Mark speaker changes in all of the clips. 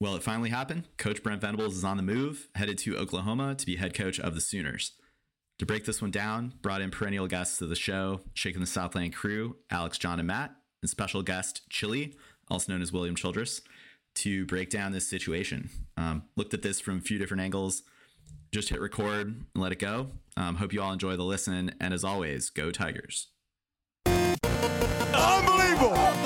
Speaker 1: Well, it finally happened. Coach Brent Venables is on the move, headed to Oklahoma to be head coach of the Sooners. To break this one down, brought in perennial guests to the show, Shaking the Southland crew, Alex, John, and Matt, and special guest Chili, also known as William Childress, to break down this situation. Um, looked at this from a few different angles. Just hit record and let it go. Um, hope you all enjoy the listen. And as always, go Tigers.
Speaker 2: Unbelievable.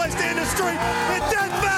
Speaker 2: Place end the street. In Death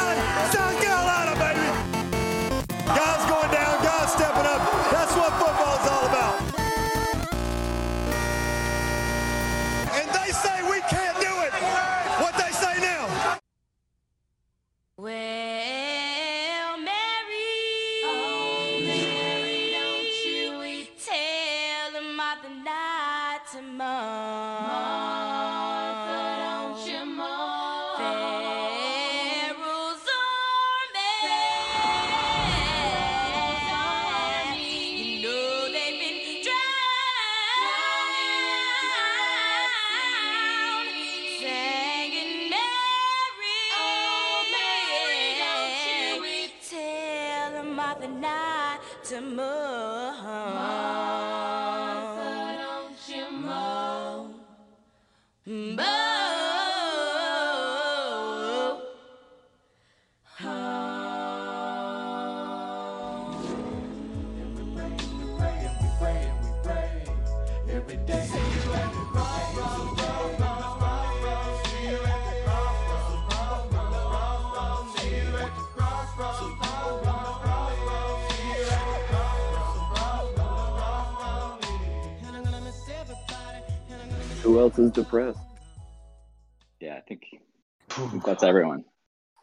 Speaker 2: that's
Speaker 3: everyone.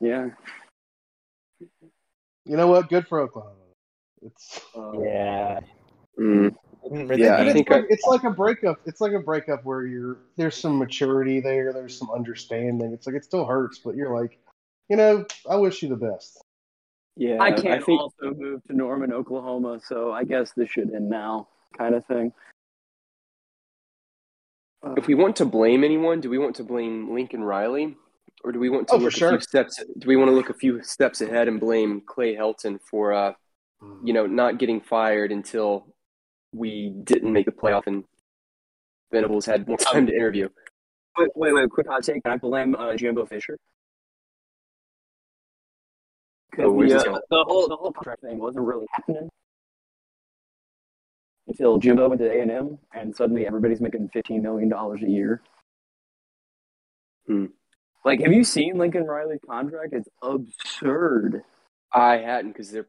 Speaker 4: Yeah.
Speaker 5: You know what? Good for Oklahoma. It's
Speaker 6: Yeah.
Speaker 4: Mm.
Speaker 6: Really
Speaker 4: Yeah, I
Speaker 5: it's,
Speaker 4: think
Speaker 5: like, it's like a breakup. It's like a breakup where you're there's some maturity there, there's some understanding. It's like it still hurts, but you're like, you know, I wish you the best.
Speaker 4: Yeah.
Speaker 7: I can't I
Speaker 4: think
Speaker 7: also move to Norman, Oklahoma, so I guess this should end now, kind of thing. Uh,
Speaker 8: If we want to blame anyone, do we want to blame Lincoln Riley, or do we want to
Speaker 5: Oh, for
Speaker 8: look a
Speaker 5: sure.
Speaker 8: few steps? Do we want to look a few steps ahead and blame Clay Helton for, uh, you know, not getting fired until we didn't make the playoff and Venables had more time to interview?
Speaker 7: wait, wait, wait, quick hot take. Can I blame uh, Jimbo Fisher? 'Cause
Speaker 8: Oh,
Speaker 7: the, uh, the whole the whole contract thing wasn't really happening until Jimbo went to A and M, and suddenly everybody's making fifteen million dollars a year.
Speaker 8: Hmm.
Speaker 7: Like, have you seen Lincoln Riley's contract? It's absurd.
Speaker 8: I hadn't because they're.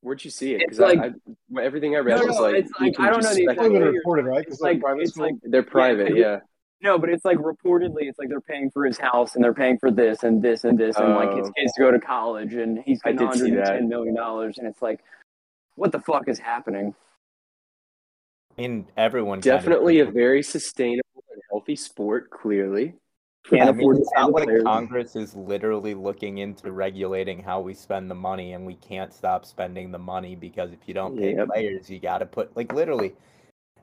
Speaker 8: Where'd you see it? Because
Speaker 7: like-
Speaker 8: I, everything I read
Speaker 7: No,
Speaker 8: was
Speaker 7: no,
Speaker 8: like,
Speaker 7: it's like- I don't know
Speaker 5: It's
Speaker 8: speculate.
Speaker 5: only reported, right?
Speaker 7: It's
Speaker 5: It's like,
Speaker 7: like- it's like-
Speaker 8: They're private, yeah.
Speaker 7: No, but it's like reportedly, it's like they're paying for his house and they're paying for this and this and this, and like his
Speaker 8: Oh.
Speaker 7: kids to go to college, and he's
Speaker 8: I
Speaker 7: getting
Speaker 8: did see
Speaker 7: 110
Speaker 8: that.
Speaker 7: million dollars, and it's like, what the fuck is happening?
Speaker 6: I mean, everyone kind of-
Speaker 8: Definitely a very sustainable and healthy sport. Clearly,
Speaker 7: Can't
Speaker 6: I mean,
Speaker 7: afford to
Speaker 6: it's
Speaker 7: pay
Speaker 6: not like
Speaker 7: players.
Speaker 6: Congress is literally looking into regulating how we spend the money, and we can't stop spending the money because if you don't pay
Speaker 8: Yep.
Speaker 6: players, you got to put like literally,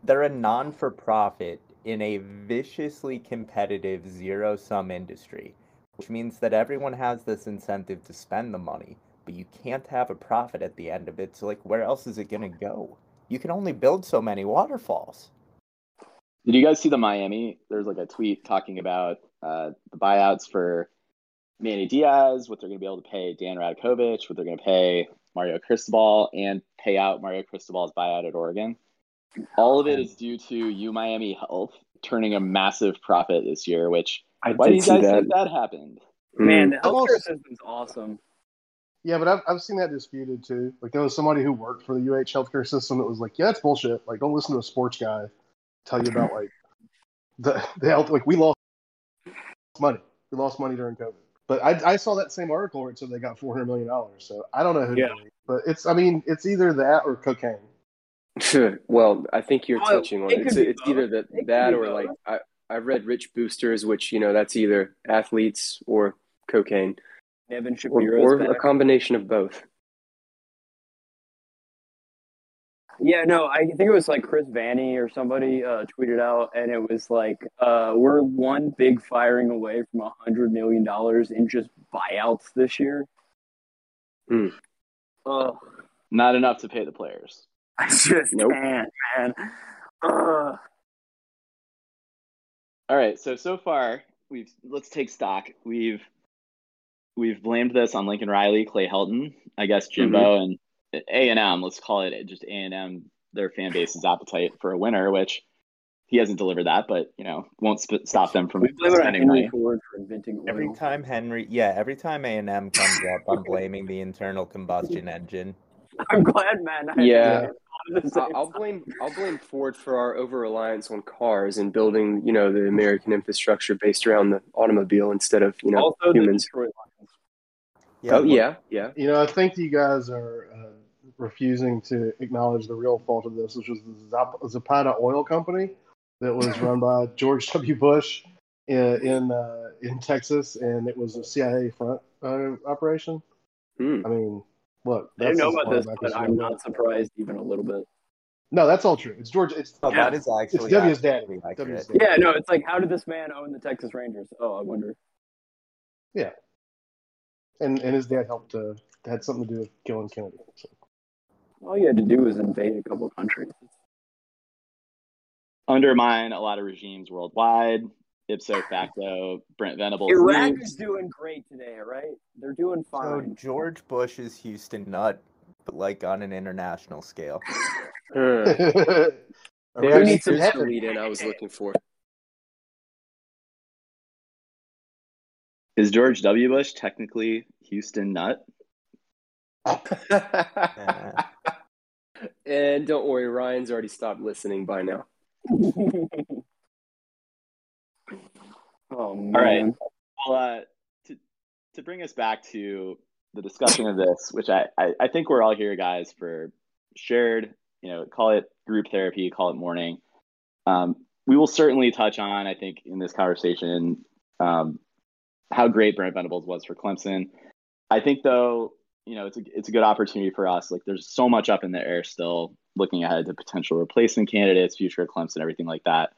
Speaker 6: they're a non-for-profit in a viciously competitive zero-sum industry, which means that everyone has this incentive to spend the money, but you can't have a profit at the end of it. So like, where else is it gonna go? You can only build so many waterfalls.
Speaker 3: Did you guys see the Miami? There's like a tweet talking about uh, the buyouts for Manny Diaz, what they're going to be able to pay Dan Radakovich, what they're going to pay Mario Cristobal, and pay out Mario Cristobal's buyout at Oregon. All of it is due to U Miami Health turning a massive profit this year. Which
Speaker 4: I
Speaker 3: why do you guys
Speaker 4: that.
Speaker 3: think that happened?
Speaker 7: Man, the healthcare system's awesome.
Speaker 5: Yeah, but I've, I've seen that disputed too. Like there was somebody who worked for the UH healthcare system that was like, "Yeah, it's bullshit. Like, don't listen to a sports guy tell you about like the the health. Like, we lost money. We lost money during COVID." But I, I saw that same article where it said they got four hundred million dollars. So I don't know who.
Speaker 7: Yeah.
Speaker 5: to believe. But it's I mean it's either that or cocaine.
Speaker 8: well, I think you're
Speaker 7: Well,
Speaker 8: touching on
Speaker 7: it
Speaker 8: it. It's, it's either that
Speaker 7: It
Speaker 8: that or like I I've read rich boosters, which you know that's either athletes or cocaine,
Speaker 7: Evan
Speaker 8: or,
Speaker 7: Shapiro's
Speaker 8: or
Speaker 7: back.
Speaker 8: a combination of both.
Speaker 7: Yeah, no, I think it was like Chris Vanny or somebody uh, tweeted out, and it was like, uh, we're one big firing away from a hundred million dollars in just buyouts this year.
Speaker 8: Hmm.
Speaker 7: Oh,
Speaker 3: Not enough to pay the players.
Speaker 7: I just
Speaker 8: Nope.
Speaker 7: can't, man. Ugh.
Speaker 3: All right, so so far we've let's take stock. We've we've blamed this on Lincoln Riley, Clay Helton, I guess Jimbo, and A and M. Let's call it just A and M. Their fan base's appetite for a winner, which he hasn't delivered that, but you know won't sp- stop them from
Speaker 7: We blame it
Speaker 3: spending money.
Speaker 7: Inventing.
Speaker 6: Every time Henry, yeah, every time A and M comes up, I'm blaming the internal combustion engine.
Speaker 7: I'm glad, man. I
Speaker 8: Yeah. I'll,
Speaker 7: same
Speaker 8: I'll
Speaker 7: time.
Speaker 8: blame I'll blame Ford for our over reliance on cars and building you know the American infrastructure based around the automobile instead of you know
Speaker 7: Also,
Speaker 8: humans.
Speaker 7: Detroit Lions.
Speaker 8: oh yeah, yeah.
Speaker 5: You know, I think you guys are uh, refusing to acknowledge the real fault of this, which was the Zap- Zapata Oil Company that was run by George W. Bush in in, uh, in Texas, and it was a CIA front uh, operation.
Speaker 8: Hmm.
Speaker 5: I mean, look,
Speaker 7: I
Speaker 5: don't
Speaker 7: know about this, but I'm not surprised even a little bit.
Speaker 5: No, that's all true. It's George. It's
Speaker 6: Oh,
Speaker 7: Yeah.
Speaker 6: that is actually
Speaker 5: it's W's dad. W's dad.
Speaker 7: Yeah, no, it's like, how did this man own the Texas Rangers? Oh, I wonder.
Speaker 5: Yeah, and and his dad helped. Uh, had something to do with killing Kennedy. So.
Speaker 7: All you had to do was invade a couple countries.
Speaker 3: Undermine a lot of regimes worldwide. Ipso facto, Brent Venables.
Speaker 7: Iraq
Speaker 3: leaves.
Speaker 7: is doing great today, right? They're doing fine.
Speaker 6: So
Speaker 7: fine.
Speaker 6: George is Houston Nutt, but like on an international scale.
Speaker 8: Huh.
Speaker 5: Around
Speaker 8: There's,
Speaker 7: need some
Speaker 8: there's lead in I was looking for.
Speaker 3: Is George W. Bush technically Houston Nutt?
Speaker 6: Uh,
Speaker 8: and don't worry, Ryan's already stopped listening by now.
Speaker 7: oh man.
Speaker 3: All right. Well, uh, to to bring us back to the discussion of this, which I, I, I think we're all here, guys, for shared, you know, call it group therapy, call it mourning. Um, we will certainly touch on, I think, in this conversation, um, how great Brent Venables was for Clemson. I think, though, you know, it's a it's a good opportunity for us. Like, there's so much up in the air still, looking ahead to potential replacement candidates, future of Clemson, everything like that.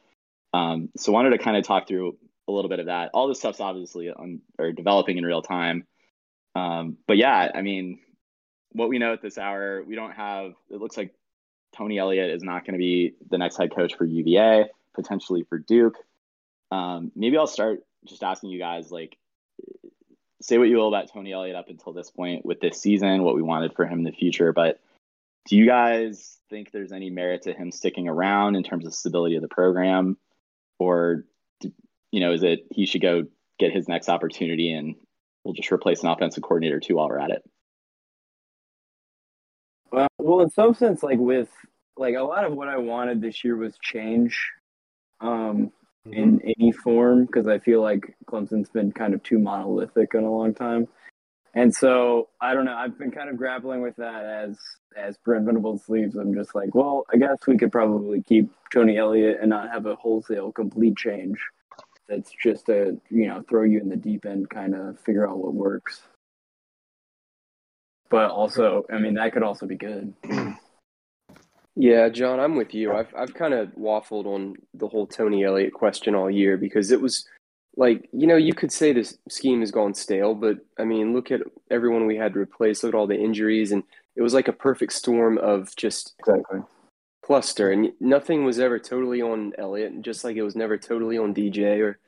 Speaker 3: Um, so, wanted to kind of talk through a little bit of that. All this stuff's obviously on or developing in real time. Um, but yeah, I mean, what we know at this hour, we don't have. It looks like Tony Elliott is not going to be the next head coach for UVA, potentially for Duke. Um, maybe I'll start just asking you guys, like, say what you will about Tony Elliott up until this point with this season, what we wanted for him in the future, but do you guys think there's any merit to him sticking around in terms of stability of the program, or you know, is it he should go get his next opportunity and we'll just replace an offensive coordinator too while we're at it?
Speaker 7: Well, well, in some sense, like with like a lot of what I wanted this year was change, um, in mm-hmm. any form because I feel like Clemson's been kind of too monolithic in a long time, and so I don't know. I've been kind of grappling with that as as Brent Venables leaves. I'm just like, well, I guess we could probably keep Tony Elliott and not have a wholesale complete change. That's just a you know throw you in the deep end, kind of figure out what works. But also, I mean, that could also be good.
Speaker 8: Yeah, John, I'm with you. I've I've kind of waffled on the whole Tony Elliott question all year because it was like, you know, you could say this scheme has gone stale, but I mean, look at everyone we had to replace, look at all the injuries, and it was like a perfect storm of just
Speaker 7: Exactly.
Speaker 8: cluster, and nothing was ever totally on Elliott, just like it was never totally on DJ or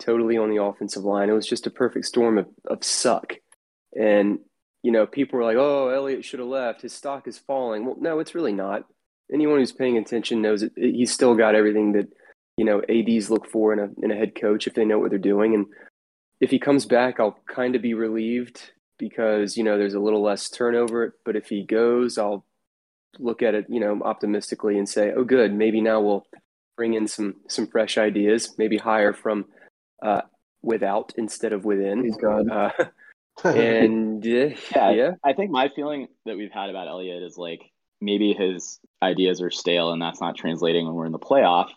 Speaker 8: totally on the offensive line. It was just a perfect storm of, of suck. And, you know, people were like, oh, Elliott should have left. His stock is falling. Well, no, it's really not. Anyone who's paying attention knows that he's still got everything that, you know, ADs look for in a, in a head coach if they know what they're doing. And if he comes back, I'll kind of be relieved because, you know, there's a little less turnover. But if he goes, I'll look at it, you know, optimistically and say, "Oh, good, maybe now we'll bring in some some fresh ideas, maybe hire from uh, without instead of within."
Speaker 7: Please God.
Speaker 8: Uh, and uh,
Speaker 3: Yeah,
Speaker 8: yeah,
Speaker 3: I think my feeling that we've had about Elliott is like maybe his ideas are stale and that's not translating when we're in the playoff,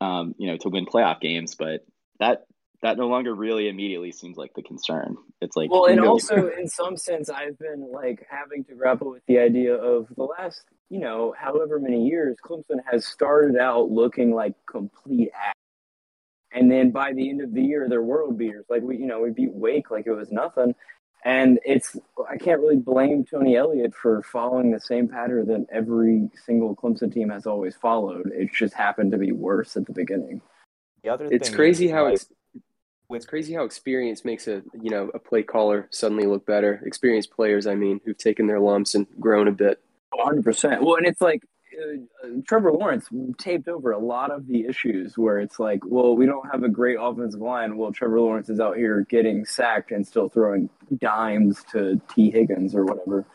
Speaker 3: um, you know, to win playoff games. But that that no longer really immediately seems like the concern. It's like
Speaker 7: Well, and also in some sense, I've been like having to grapple with the idea of the last you know, however many years, Clemson has started out looking like complete ass. And then by the end of the year, they're world beaters. Like we, you know, we beat Wake like it was nothing. And it's I can't really blame Tony Elliott for following the same pattern that every single Clemson team has always followed. It just happened to be worse at the beginning.
Speaker 6: The other
Speaker 8: It's
Speaker 6: thing
Speaker 8: crazy
Speaker 6: is,
Speaker 8: how
Speaker 6: like,
Speaker 8: it's it's crazy how experience makes a you know a play caller suddenly look better. Experienced players, I mean, who've taken their lumps and grown a bit.
Speaker 7: 100%. Well, and it's like uh, uh, Trevor Lawrence taped over a lot of the issues where it's like, well, we don't have a great offensive line. Well, Trevor Lawrence is out here getting sacked and still throwing dimes to Tee Higgins or whatever.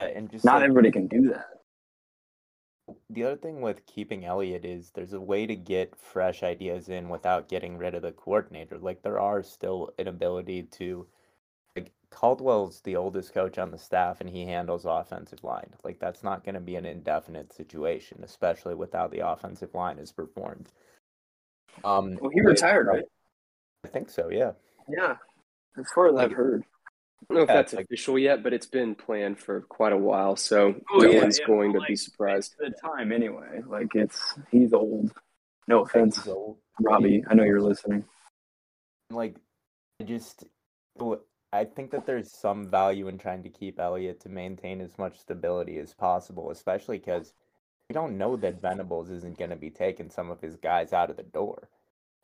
Speaker 6: and just
Speaker 7: Not
Speaker 6: like,
Speaker 7: everybody can do that.
Speaker 6: the other thing with keeping Elliott is there's a way to get fresh ideas in without getting rid of the coordinator. Like there are still an ability to Caldwell's the oldest coach on the staff and he handles offensive line. Like that's not going to be an indefinite situation, especially with how the offensive line is performed. Um
Speaker 7: Well, he retired, right?
Speaker 6: I think so, yeah.
Speaker 7: Yeah. As far as I've heard.
Speaker 8: I don't know if
Speaker 6: Yeah,
Speaker 8: that's
Speaker 6: like-
Speaker 8: official yet, but it's been planned for quite a while, so
Speaker 7: Oh,
Speaker 8: no
Speaker 7: yeah,
Speaker 8: one's
Speaker 7: yeah,
Speaker 8: going to
Speaker 7: like,
Speaker 8: be surprised.
Speaker 7: The time, anyway. Like, it's, he's old. No offense,
Speaker 6: So
Speaker 7: Robbie. I know you're listening.
Speaker 6: like I just well, I think that there's some value in trying to keep Elliott to maintain as much stability as possible, especially because we don't know that Venables isn't going to be taking some of his guys out of the door.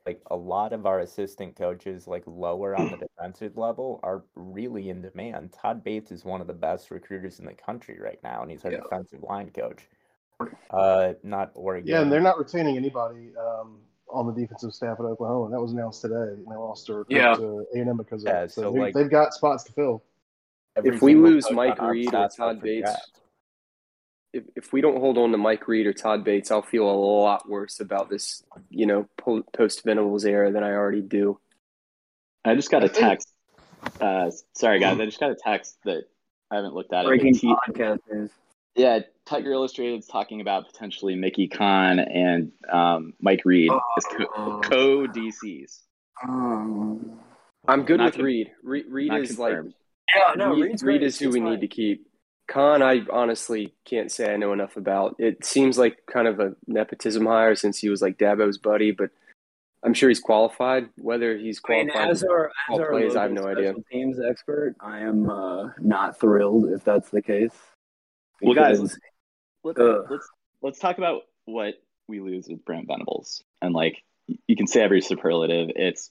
Speaker 6: Like a lot of our assistant coaches, like lower on the defensive level, are really in demand. Todd Bates is one of the best recruiters in the country right now, and he's our
Speaker 7: Yeah.
Speaker 6: defensive line coach. Uh, not Oregon.
Speaker 5: Yeah, and they're not retaining anybody um, on the defensive staff at Oklahoma. That was announced today. And they lost their recruit
Speaker 7: Yeah.
Speaker 5: to A and M because of
Speaker 6: Yeah,
Speaker 5: it. So,
Speaker 6: so,
Speaker 5: they,
Speaker 6: like-
Speaker 5: they've got spots to fill.
Speaker 8: If we lose Mike Reed or Todd Bates, if if we don't hold on to Mike Reed or Todd Bates, I'll feel a lot worse about this, you know, post Venables era than I already do.
Speaker 3: I just got a text. Uh, sorry, guys. I just got a text that I haven't looked at it.
Speaker 7: Breaking
Speaker 3: but
Speaker 7: podcast news.
Speaker 3: Yeah, Tiger Illustrated is talking about potentially Mickey Conn and um, Mike Reed as co- co DCs.
Speaker 7: Um,
Speaker 8: I'm good
Speaker 3: Not
Speaker 8: with
Speaker 3: con-
Speaker 8: Reed. Reed, Reed
Speaker 3: Not
Speaker 8: is like
Speaker 7: yeah, no,
Speaker 8: Reed, Reed is who
Speaker 7: He's
Speaker 8: we
Speaker 7: fine.
Speaker 8: need to keep. Conn, I honestly can't say I know enough about. It seems like kind of a nepotism hire since he was like Dabo's buddy, but I'm sure he's qualified. Whether he's
Speaker 7: I mean,
Speaker 8: qualified,
Speaker 7: as our, as
Speaker 8: call
Speaker 7: our
Speaker 8: plays, I have
Speaker 7: local
Speaker 8: no idea.
Speaker 7: special teams expert, I am uh, not thrilled if that's the case.
Speaker 3: Well, guys,
Speaker 7: Because-
Speaker 3: let's, let's let's talk about what we lose with Brent Venables, and like you can say every superlative. It's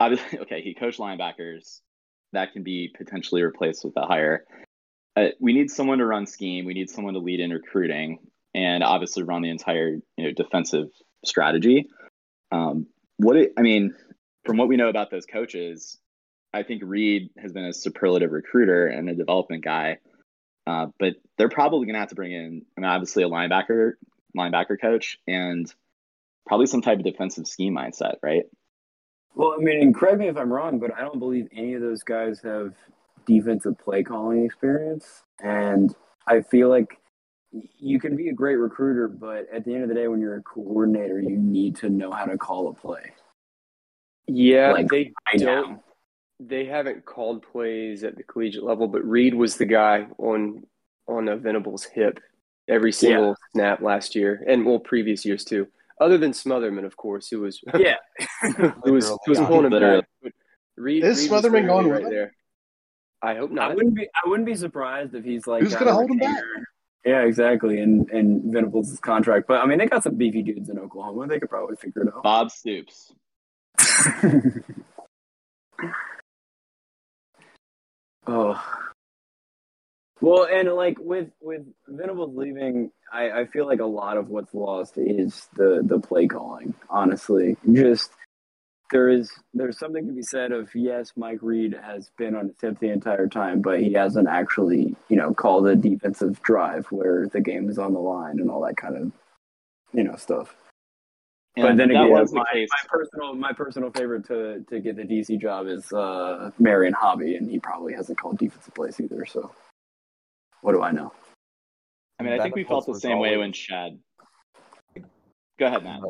Speaker 3: obviously okay. He coached linebackers. That can be potentially replaced with a hire. Uh, we need someone to run scheme. We need someone to lead in recruiting, and obviously run the entire you know defensive strategy. Um, what it, I mean, from what we know about those coaches, I think Reed has been a superlative recruiter and a development guy. Uh, but they're probably going to have to bring in, I mean, obviously a linebacker, linebacker coach, and probably some type of defensive scheme mindset, right?
Speaker 7: Well, I mean, and correct me if I'm wrong, but I don't believe any of those guys have defensive play calling experience. And I feel like you can be a great recruiter, but at the end of the day, when you're a coordinator, you need to know how to call a play.
Speaker 8: Yeah,
Speaker 7: Like,
Speaker 8: they
Speaker 7: I
Speaker 8: don't.
Speaker 7: know.
Speaker 8: They haven't called plays at the collegiate level, but Reed was the guy on on a Venables hip every single snap last year, and well, previous years too. Other than Smotherman, of course, who was
Speaker 7: Yeah.
Speaker 8: who was who was
Speaker 6: Literally.
Speaker 8: pulling him
Speaker 3: Literally.
Speaker 8: back. But Reed,
Speaker 5: Is
Speaker 8: Reed
Speaker 5: Smotherman going
Speaker 8: literally
Speaker 5: with
Speaker 8: right there? I hope not.
Speaker 7: I
Speaker 8: not.
Speaker 7: wouldn't be. I wouldn't be surprised if he's like
Speaker 5: Who's gonna hold him back?
Speaker 7: Yeah, exactly. And and Venables' contract, but I mean, they got some beefy dudes in Oklahoma. They could probably figure it out.
Speaker 3: Bob Stoops.
Speaker 7: oh. Well, and like with with Venables leaving, I, I feel like a lot of what's lost is the the play calling. Honestly, just there is there's something to be said of yes, Mike Reed has been on his tip the entire time, but he hasn't actually you know called a defensive drive where the game is on the line and all that kind of you know stuff.
Speaker 3: And
Speaker 7: but then
Speaker 3: that
Speaker 7: again,
Speaker 3: was the
Speaker 7: my,
Speaker 3: case.
Speaker 7: my personal my personal favorite to to get the DC job is uh, Marion Hobby, and he probably hasn't called defensive plays either. So, what do I know?
Speaker 3: I mean, I think we felt the
Speaker 6: Venables was
Speaker 3: same way when Shad. Go ahead, Matt.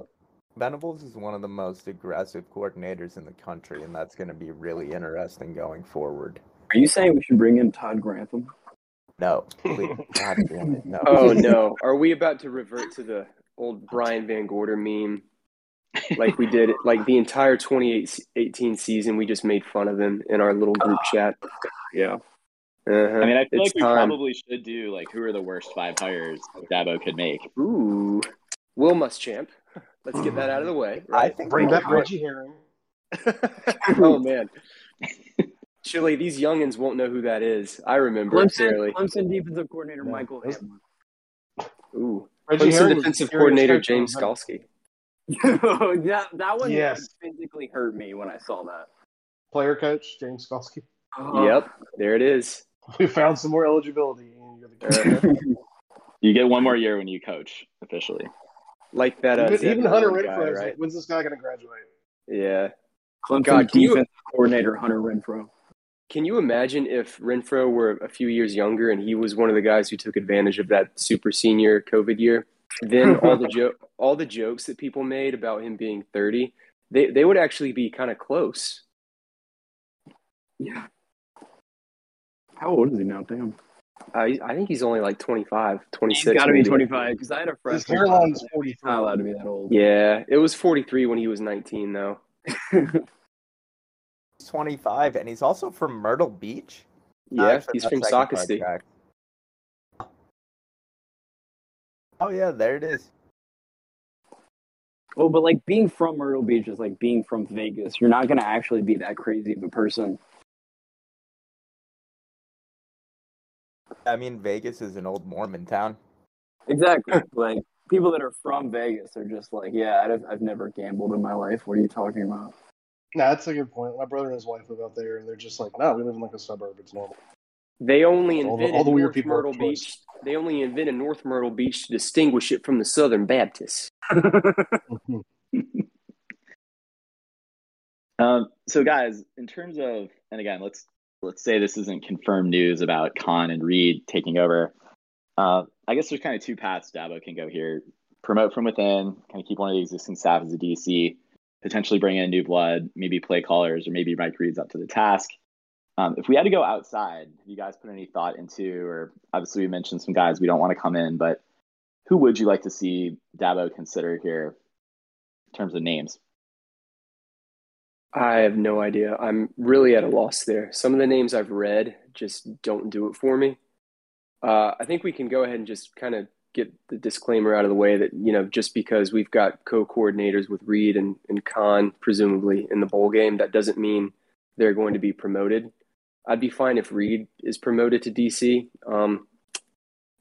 Speaker 6: Venables is one of the most aggressive coordinators in the country, and that's going to be really interesting going forward.
Speaker 7: Are you saying we should bring in Todd Grantham?
Speaker 6: No. Please. God damn it. No.
Speaker 8: Oh no, are we about to revert to the old Brian Van Gorder meme? Like we did, like the entire 2018 season, we just made fun of him in our little group oh, chat.
Speaker 7: Yeah. Uh-huh.
Speaker 3: I mean, I feel
Speaker 8: It's
Speaker 3: like we
Speaker 8: time.
Speaker 3: probably should do like who are the worst five hires Dabo could make.
Speaker 8: Ooh, Will Muschamp. Let's get that out of the way.
Speaker 6: I think
Speaker 5: Bring back. Reggie Herring.
Speaker 8: oh man, Chili. These youngins won't know who that is. I remember
Speaker 7: Clemson,
Speaker 8: clearly.
Speaker 7: Clemson defensive coordinator
Speaker 5: Yeah.
Speaker 7: Michael Hamlin.
Speaker 8: Ooh,
Speaker 5: Reggie
Speaker 8: Clemson
Speaker 5: Herring
Speaker 8: defensive coordinator James Skalski.
Speaker 7: that that one
Speaker 5: Yes.
Speaker 7: physically hurt me when I saw that.
Speaker 5: Player coach James Skalski.
Speaker 7: Uh,
Speaker 8: Yep, there it is.
Speaker 5: We found some more eligibility. and you're the.
Speaker 3: You get one more year when you coach officially.
Speaker 8: Like that. Uh,
Speaker 5: even, even Hunter
Speaker 8: Nolan guy,
Speaker 5: Renfro
Speaker 8: right?
Speaker 5: like, when's this guy going to graduate?
Speaker 8: Yeah.
Speaker 7: Clemson
Speaker 8: God, can you-
Speaker 7: defensive coordinator Hunter Renfro.
Speaker 8: Can you imagine if Renfro were a few years younger and he was one of the guys who took advantage of that super senior COVID year? Then all the jo- all the jokes that people made about him being 30, they they would actually be kind of close.
Speaker 7: Yeah. How old is he now? Damn.
Speaker 8: Uh, I think he's only like 25,
Speaker 7: He's
Speaker 8: 26.
Speaker 7: got to be 25 because I had a friend.
Speaker 5: His hairline is
Speaker 7: He's
Speaker 5: 43.
Speaker 7: not allowed to be that old.
Speaker 8: Yeah, it was 43 when he was 19 though.
Speaker 6: He's 25, and he's also from Myrtle Beach.
Speaker 8: Yeah,
Speaker 6: Actually,
Speaker 8: he's from
Speaker 6: second part Socastee. Oh yeah, there it is.
Speaker 7: Oh, but like being from Myrtle Beach is like being from Vegas. You're not gonna actually be that crazy of a person.
Speaker 6: I mean, Vegas is an old Mormon town.
Speaker 7: Exactly. like people that are from Vegas are just like, yeah, I've, I've never gambled in my life. What are you talking about?
Speaker 5: No, that's a good point. My brother and his wife live out there, and they're just like, no, we live in like a suburb. It's normal.
Speaker 8: They only
Speaker 5: All the-
Speaker 8: invented
Speaker 5: all the
Speaker 8: North Myrtle. Beach. They only invented North Myrtle Beach to distinguish it from the Southern Baptists.
Speaker 3: Um, so guys, in terms of, and again, let's let's say this isn't confirmed news about Conn and Reed taking over. Uh, I guess there's kind of two paths Dabo can go here: promote from within, kind of keep one of the existing staff as a DC, potentially bring in new blood, maybe play callers, or maybe Mike Reed's up to the task. Um, if we had to go outside, have you guys put any thought into, or obviously we mentioned some guys we don't want to come in, but who would you like to see Dabo consider here in terms of names?
Speaker 8: I have no idea. I'm really at a loss there. Some of the names I've read just don't do it for me. Uh, I think we can go ahead and just kind of get the disclaimer out of the way that, you know, just because we've got co coordinators with Reed and, and Conn, presumably, in the bowl game, that doesn't mean they're going to be promoted. I'd be fine if Reed is promoted to DC. Um,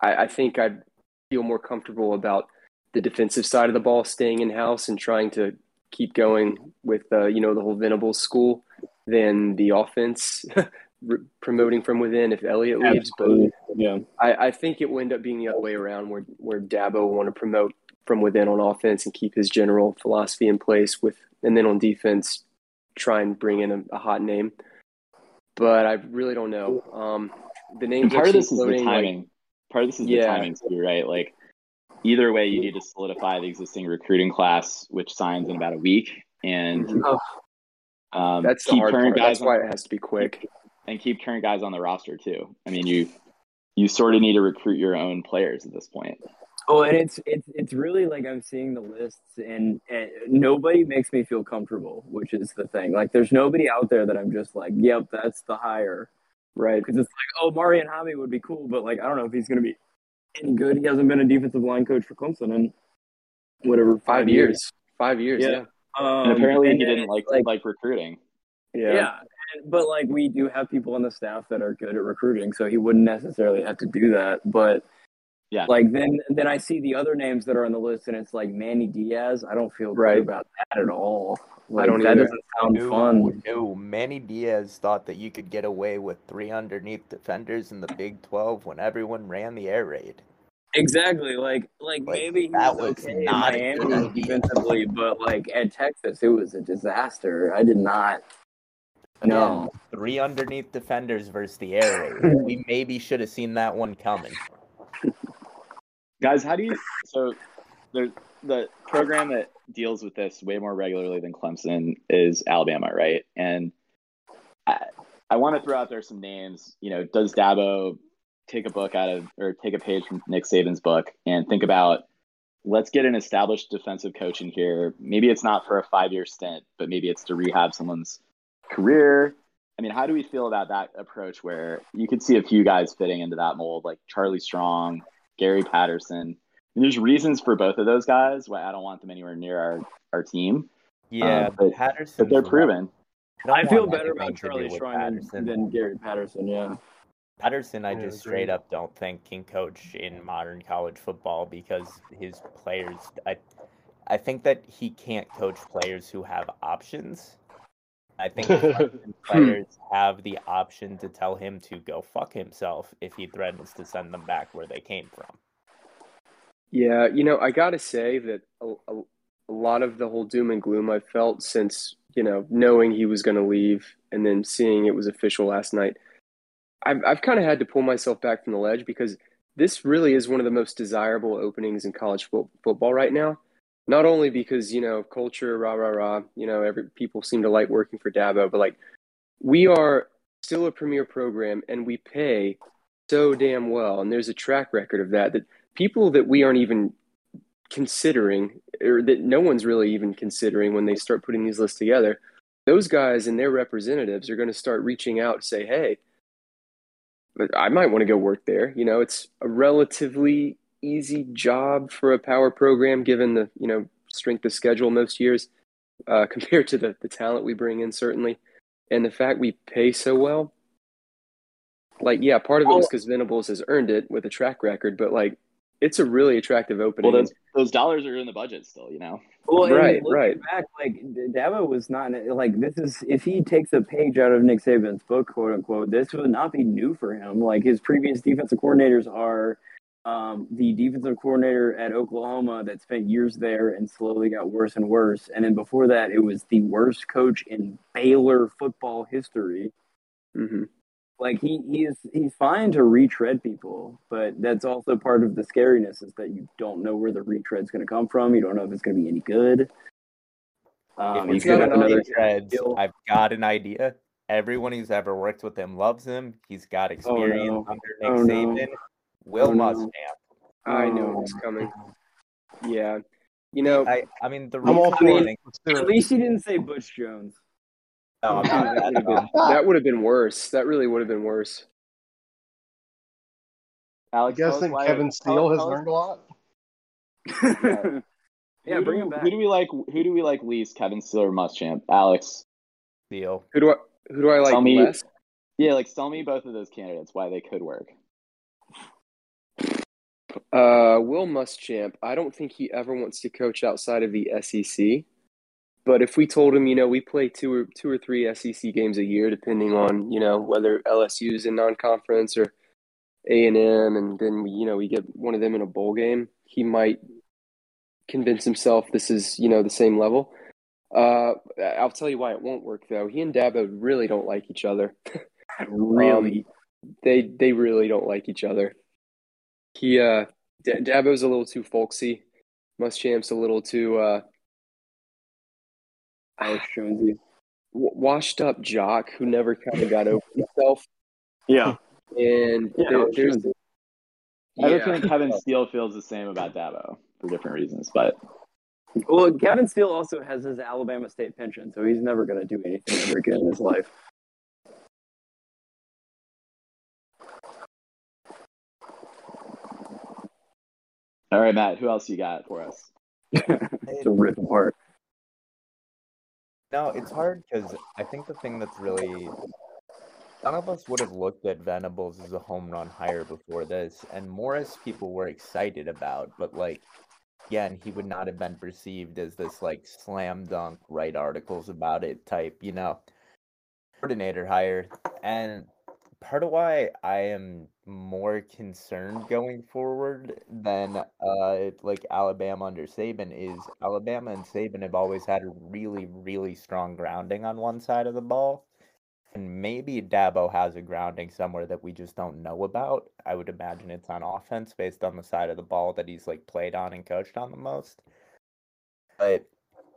Speaker 8: I, I think I'd feel more comfortable about the defensive side of the ball staying in house and trying to keep going with uh, you know the whole Venables school than the offense promoting from within if Elliott leaves. But
Speaker 7: Yeah.
Speaker 8: I, I think it will end up being the other way around, where where Dabo will want to promote from within on offense and keep his general philosophy in place with, and then on defense, try and bring in a, a hot name. But I really don't know. Um, the
Speaker 3: And
Speaker 8: names
Speaker 3: part of
Speaker 8: seen
Speaker 3: this is the
Speaker 8: floating, like-
Speaker 3: timing. part of this is the timing too, right? Like either way, you need to solidify the existing recruiting class, which signs in about a week, and
Speaker 8: Oh.
Speaker 3: um,
Speaker 8: that's the
Speaker 3: keep
Speaker 8: hard
Speaker 3: current
Speaker 8: part.
Speaker 3: guys
Speaker 8: That's why it has to be quick.
Speaker 3: and keep current guys on the roster too. I mean, you you sort of need to recruit your own players at this point.
Speaker 7: Oh, and it's it's it's really like I'm seeing the lists, and, and nobody makes me feel comfortable, which is the thing. Like, there's nobody out there that I'm just like, yep, that's the hire, right? Because it's like, oh, Marion Hobby would be cool, but like, I don't know if he's going to be any good. He hasn't been a defensive line coach for Clemson in whatever five,
Speaker 8: Five years. Five years.
Speaker 7: Yeah.
Speaker 8: Yeah.
Speaker 7: Um,
Speaker 3: And apparently,
Speaker 7: and
Speaker 3: he didn't like
Speaker 7: it's
Speaker 3: like, recruiting.
Speaker 8: Yeah.
Speaker 7: yeah. and- but like we do have people on the staff that are good at recruiting, so he wouldn't necessarily have to do that. But
Speaker 3: Yeah.
Speaker 7: like then then I see the other names that are on the list, and it's like Manny Diaz. I don't feel
Speaker 8: Right.
Speaker 7: good about that at all. Like,
Speaker 8: don't
Speaker 7: that
Speaker 8: either.
Speaker 7: doesn't sound
Speaker 6: No,
Speaker 7: fun.
Speaker 6: no. Manny Diaz thought that you could get away with three underneath defenders in the Big 12 when everyone ran the air raid.
Speaker 7: Exactly. Like like,
Speaker 6: Like,
Speaker 7: maybe he
Speaker 6: that
Speaker 7: was
Speaker 6: was
Speaker 7: okay in
Speaker 6: not a
Speaker 7: Miami
Speaker 6: good
Speaker 7: defensively, but like at Texas, it was a disaster. I did not. No.
Speaker 6: Three underneath defenders versus the air raid. we maybe should have seen that one coming.
Speaker 3: Guys, how do you so there's the program that deals with this way more regularly than Clemson is Alabama, right? And I, I want to throw out there some names. You know, does Dabo take a book out of or take a page from Nick Saban's book and think about let's get an established defensive coach in here. Maybe it's not for a five year stint, but maybe it's to rehab someone's career. I mean, how do we feel about that approach where you could see a few guys fitting into that mold, like Charlie Strong, Gary Patterson? And there's reasons for both of those guys why I don't want them anywhere near our, our team.
Speaker 6: Yeah,
Speaker 3: Um, but,
Speaker 6: Patterson.
Speaker 3: but they're proven.
Speaker 7: I feel better about Charlie Strong than, than Gary Patterson. Yeah.
Speaker 6: Patterson, I just straight up don't think can coach in modern college football because his players. I, I think that he can't coach players who have options. I think players have the option to tell him to go fuck himself if he threatens to send them back where they came from.
Speaker 8: Yeah, you know, I gotta say that a, a, a lot of the whole doom and gloom I felt since, you know, knowing he was going to leave and then seeing it was official last night, I've, I've kind of had to pull myself back from the ledge because this really is one of the most desirable openings in college fo- football right now. Not only because, you know, culture, rah, rah, rah, you know, every people seem to like working for Dabo, but like we are still a premier program and we pay so damn well. And there's a track record of that, that people that we aren't even considering or that no one's really even considering when they start putting these lists together those guys and their representatives are going to start reaching out say hey but i might want to go work there you know it's a relatively easy job for a power program given the you know strength of schedule most years uh, compared to the, the talent we bring in certainly and the fact we pay so well like yeah part of it was because venables has earned it with a track record but like it's a really attractive opening
Speaker 3: Well, those, those dollars are in the budget still, you know?
Speaker 7: Well, and
Speaker 8: Right,
Speaker 7: looking
Speaker 8: right.
Speaker 7: Back, like D- Dabo was not like this is if he takes a page out of Nick Saban's book, quote unquote, this would not be new for him. Like his previous defensive coordinators are um, the defensive coordinator at Oklahoma that spent years there and slowly got worse and worse, and then before that, it was the worst coach in Baylor football history.
Speaker 8: hmm
Speaker 7: Like he he's he's fine to retread people, but that's also part of the scariness is that you don't know where the retread's going to come from. You don't know if it's going to be any good. Um,
Speaker 6: if
Speaker 7: you
Speaker 6: it's
Speaker 7: could
Speaker 6: not
Speaker 7: another
Speaker 6: treads. I've got an idea. Everyone who's ever worked with him loves him. He's got experience
Speaker 7: no.
Speaker 6: under Nick
Speaker 7: Oh, no.
Speaker 6: Saban. Will
Speaker 7: Oh, no.
Speaker 6: Muschamp.
Speaker 8: i know
Speaker 7: Oh.
Speaker 8: it's coming yeah you know
Speaker 6: I, I mean, the
Speaker 5: I'm all
Speaker 6: reason
Speaker 5: for it.
Speaker 6: think
Speaker 5: Let's do
Speaker 7: At least he didn't say Butch Jones.
Speaker 6: no, I'm
Speaker 8: that would have been that would have been worse that really would have been worse
Speaker 5: I
Speaker 3: Alex, tell
Speaker 5: guess
Speaker 3: us
Speaker 5: think Kevin
Speaker 3: tell-
Speaker 5: Steele has learned a lot.
Speaker 7: yeah,
Speaker 3: who
Speaker 7: bring
Speaker 3: do-
Speaker 7: him back.
Speaker 3: Who do we like? Who do we like least? Kevin Steele or Muschamp? Alex,
Speaker 6: Deal.
Speaker 8: who do i who do i like
Speaker 3: Tell me-
Speaker 8: less
Speaker 3: yeah, like tell me both of those candidates why they could work.
Speaker 8: Uh, Will Muschamp, I don't think he ever wants to coach outside of the SEC. But if we told him, you know, we play two or two or three SEC games a year, depending on you know whether LSU's in non-conference or A and M, and then we, you know we get one of them in a bowl game, he might convince himself this is you know the same level. Uh, I'll tell you why it won't work though. He and Dabo really don't like each other.
Speaker 7: really?
Speaker 8: Um, they they really don't like each other. He uh D- Dabo's a little too folksy. Muschamp's a little too uh
Speaker 7: Alex Jonesy.
Speaker 8: w- washed up jock who never kind of got over himself.
Speaker 7: Yeah.
Speaker 8: And
Speaker 7: Yeah,
Speaker 8: there- there's
Speaker 7: Jonesy.
Speaker 3: I have a
Speaker 8: yeah.
Speaker 3: Kevin Steele feels the same about Dabo for different reasons, but
Speaker 7: Well, Kevin Steele also has his Alabama State pension, so he's never going to do anything ever again in his life.
Speaker 3: All right, Matt, who else you got for us?
Speaker 7: to rip apart.
Speaker 6: No, it's hard because I think the thing that's really none of us would have looked at Venables as a home run hire before this, and Morris people were excited about, but like again, he would not have been perceived as this like slam dunk, write articles about it type, you know, coordinator hire. And part of why I am more concerned going forward than uh like Alabama under Saban is Alabama and Saban have always had a really, really strong grounding on one side of the ball. And maybe Dabo has a grounding somewhere that we just don't know about. I would imagine it's on offense based on the side of the ball that he's like played on and coached on the most. But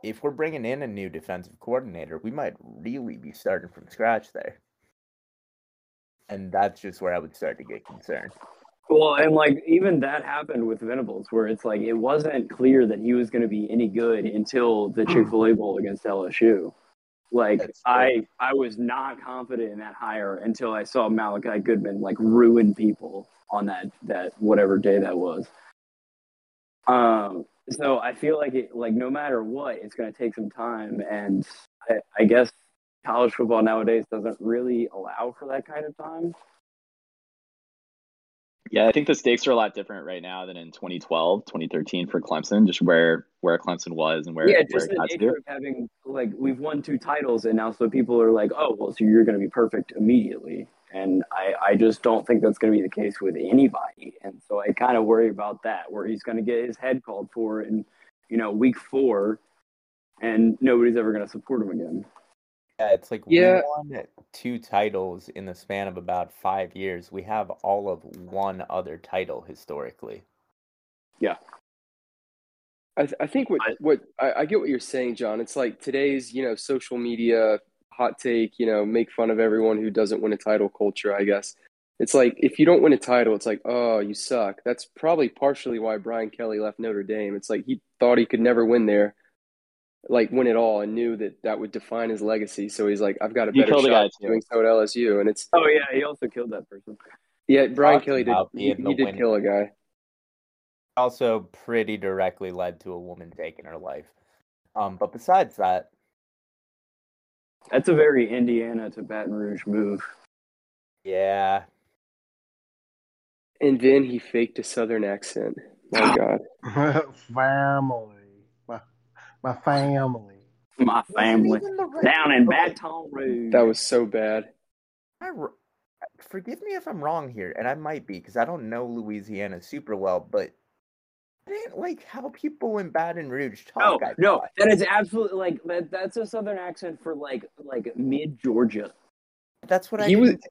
Speaker 6: if we're bringing in a new defensive coordinator, we might really be starting from scratch there. And that's just where I would start to get concerned.
Speaker 7: Well, and like even that happened with Venables, where it's like it wasn't clear that he was going to be any good until the Chick Fil A Bowl against LSU. Like I, I was not confident in that hire until I saw Malliciah Goodman like ruin people on that that whatever day that was. Um, so I feel like it like no matter what, it's going to take some time, and I, I guess college football nowadays doesn't really allow for that kind of time.
Speaker 3: Yeah, I think the stakes are a lot different right now than in 2012, 2013 for Clemson, just where where Clemson was and where,
Speaker 7: yeah,
Speaker 3: where
Speaker 7: just
Speaker 3: it
Speaker 7: the nature of having like we've won two titles, and now so people are like, oh, well, so you're going to be perfect immediately, and I I just don't think that's going to be the case with anybody, and so I kind of worry about that, where he's going to get his head called for in you know week four, and nobody's ever going to support him again.
Speaker 6: Yeah, it's like
Speaker 8: Yeah.
Speaker 6: we won two titles in the span of about five years. We have all of one other title historically. Yeah.
Speaker 8: I, th- I think what what I, I get what you're saying, John. It's like today's you know social media hot take, you know, make fun of everyone who doesn't win a title culture. I guess it's like if you don't win a title, it's like oh you suck. That's probably partially why Brian Kelly left Notre Dame. It's like he thought he could never win there, like win it all, and knew that that would define his legacy. So he's like, I've got a better
Speaker 3: killed a
Speaker 8: shot
Speaker 3: guy,
Speaker 8: at
Speaker 3: too.
Speaker 8: doing so at LSU. And it's
Speaker 7: Oh yeah, he also killed that person.
Speaker 8: yeah, Brian
Speaker 6: Talked
Speaker 8: Kelly did he, he did
Speaker 6: winner.
Speaker 8: kill a guy.
Speaker 6: Also, pretty directly led to a woman taking her life. Um, but besides that,
Speaker 7: That's a very Indiana to Baton Rouge move.
Speaker 6: yeah,
Speaker 8: And then he faked a southern accent. My God.
Speaker 5: family. My, my family.
Speaker 7: My family
Speaker 6: Even the right-
Speaker 7: down in Baton Rouge.
Speaker 8: That was so bad.
Speaker 6: I r- forgive me if I'm wrong here, and I might be because I don't know Louisiana super well, but I didn't like how people in Baton Rouge talk. I
Speaker 7: no, that is absolutely like that. That's a southern accent for like like mid Georgia.
Speaker 6: that's what I.
Speaker 8: He was-
Speaker 6: didn't-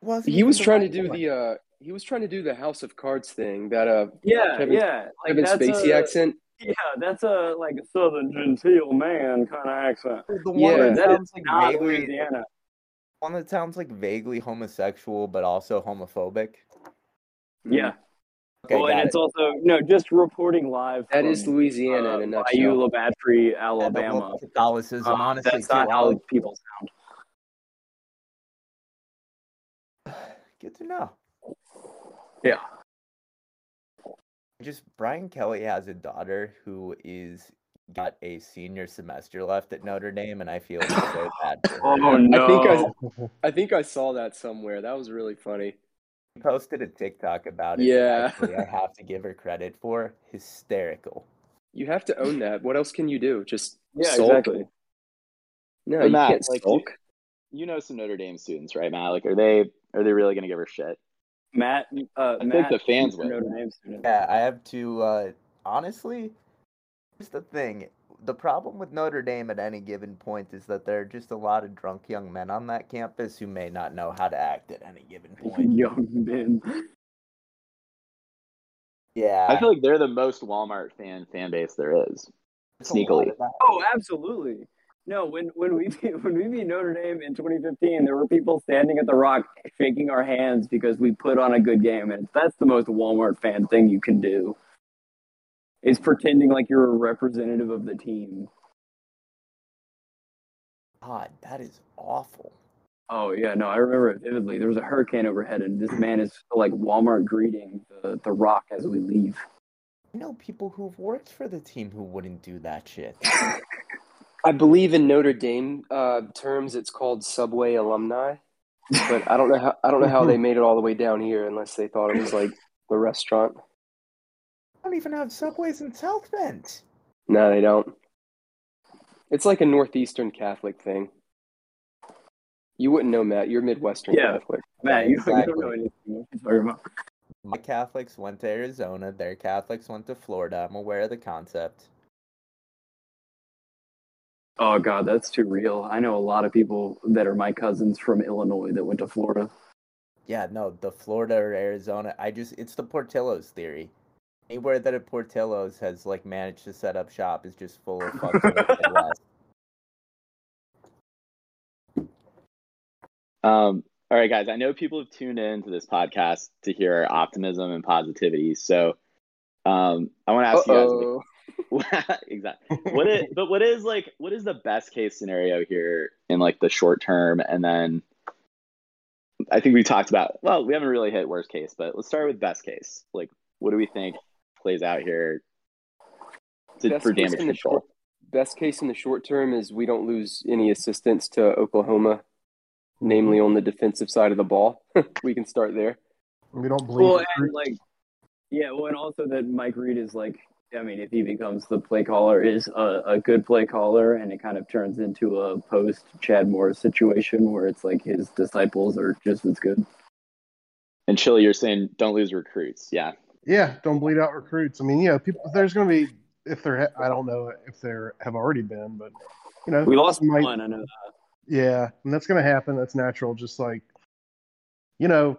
Speaker 6: wasn't
Speaker 8: He was trying to do
Speaker 6: one.
Speaker 8: the uh he was trying to do the House of Cards thing, that uh
Speaker 7: Yeah,
Speaker 8: Kevin-
Speaker 7: yeah, like
Speaker 8: Kevin Spacey
Speaker 7: a,
Speaker 8: accent.
Speaker 7: Yeah, that's a like a southern genteel man kind of accent.
Speaker 6: The one
Speaker 8: Yeah.
Speaker 6: that
Speaker 7: That is
Speaker 6: sounds like
Speaker 7: not
Speaker 6: vaguely,
Speaker 7: Louisiana.
Speaker 6: one that sounds like vaguely homosexual, but also homophobic.
Speaker 7: Yeah.
Speaker 6: Okay,
Speaker 7: well, and
Speaker 6: got
Speaker 7: it's
Speaker 6: it.
Speaker 7: also no, just reporting live.
Speaker 8: That is
Speaker 7: from,
Speaker 8: Louisiana
Speaker 7: uh,
Speaker 8: in a
Speaker 7: Bayou
Speaker 8: nutshell.
Speaker 6: La Batre,
Speaker 7: Alabama.
Speaker 6: Catholicism,
Speaker 7: Uh,
Speaker 6: honestly,
Speaker 7: that's not how
Speaker 6: I'll-
Speaker 7: people sound.
Speaker 6: Good to know.
Speaker 7: Yeah.
Speaker 6: Just Brian Kelly has a daughter who is got a senior semester left at Notre Dame, and I feel so bad. For her.
Speaker 7: Oh no.
Speaker 8: I think I I think I saw that somewhere. That was really funny.
Speaker 6: He posted a TikTok about it.
Speaker 8: Yeah.
Speaker 6: I have to give her credit for hysterical.
Speaker 8: You have to own that. What else can you do? Just
Speaker 7: yeah,
Speaker 8: sulk?
Speaker 7: exactly.
Speaker 8: No,
Speaker 3: But
Speaker 8: you
Speaker 3: Matt,
Speaker 8: can't
Speaker 3: like,
Speaker 8: sulk.
Speaker 3: You know some Notre Dame students, right, Matt? Like, are they are they really going to give her shit?
Speaker 7: Matt, uh,
Speaker 3: think
Speaker 7: Matt,
Speaker 3: the fans
Speaker 7: he's a
Speaker 3: would.
Speaker 7: Notre Dame student.
Speaker 6: Yeah, I have to. Uh, honestly, here's the thing: the problem with Notre Dame at any given point is that there are just a lot of drunk young men on that campus who may not know how to act at any given point.
Speaker 7: Young men.
Speaker 6: Yeah,
Speaker 3: I feel like they're the most Walmart fan fan base there is.
Speaker 6: there's a lot
Speaker 3: sneakily.
Speaker 7: Oh, absolutely. No, when when we beat, when we beat Notre Dame in 2015, there were people standing at the Rock shaking our hands because we put on a good game, and that's the most Walmart fan thing you can do. Is pretending like you're a representative of the team.
Speaker 6: God, that is awful.
Speaker 7: Oh yeah, no, I remember it vividly. There was a hurricane overhead, and this man is like Walmart greeting the the Rock as we leave.
Speaker 6: I know people who've worked for the team who wouldn't do that shit.
Speaker 8: I believe in Notre Dame uh, terms, it's called Subway alumni, but I don't know how I don't know how they made it all the way down here unless they thought it was like the restaurant.
Speaker 6: I don't even have subways in South Bend.
Speaker 8: No, they don't. It's like a northeastern Catholic thing. You wouldn't know, Matt. You're Midwestern
Speaker 7: Yeah.
Speaker 8: Catholic.
Speaker 7: Matt, you, you don't know anything. What you're talking about.
Speaker 6: My Catholics went to Arizona. Their Catholics went to Florida. I'm aware of the concept.
Speaker 7: Oh god, that's too real. I know a lot of people that are my cousins from Illinois that went to Florida.
Speaker 6: Yeah, no, the Florida or Arizona. I just it's the Portillo's theory. Anywhere that a Portillo's has like managed to set up shop is just full of fucks from Midwest.
Speaker 3: Um, All right, guys. I know people have tuned in to this podcast to hear our optimism and positivity. So, um, I want to ask
Speaker 8: Uh-oh.
Speaker 3: you guys, exactly. What is, but what is like, what is the best case scenario here in like the short term, and then I think we talked about. Well, we haven't really hit worst case, but let's start with best case. Like, what do we think plays out here to,
Speaker 8: Best
Speaker 3: for
Speaker 8: case
Speaker 3: damage
Speaker 8: in the
Speaker 3: control?
Speaker 8: short- Best case in the short term is we don't lose any assistance to Oklahoma, namely mm-hmm. on the defensive side of the ball. we can start there.
Speaker 5: We don't bleed.
Speaker 7: Well, and like, yeah, well, and also that Mike Reed is like, I mean, if he becomes the play caller, is a, a good play caller, and it kind of turns into a post Chad Morris situation where it's like his disciples are just as good.
Speaker 3: And Chili, you're saying don't lose recruits. Yeah.
Speaker 5: Yeah, don't bleed out recruits. I mean, yeah, people. There's going to be if there. I don't know if there have already been, but you know,
Speaker 7: We lost
Speaker 5: might-
Speaker 7: one, I know that.
Speaker 5: Yeah, and that's going to happen. That's natural. Just like, you know, we're,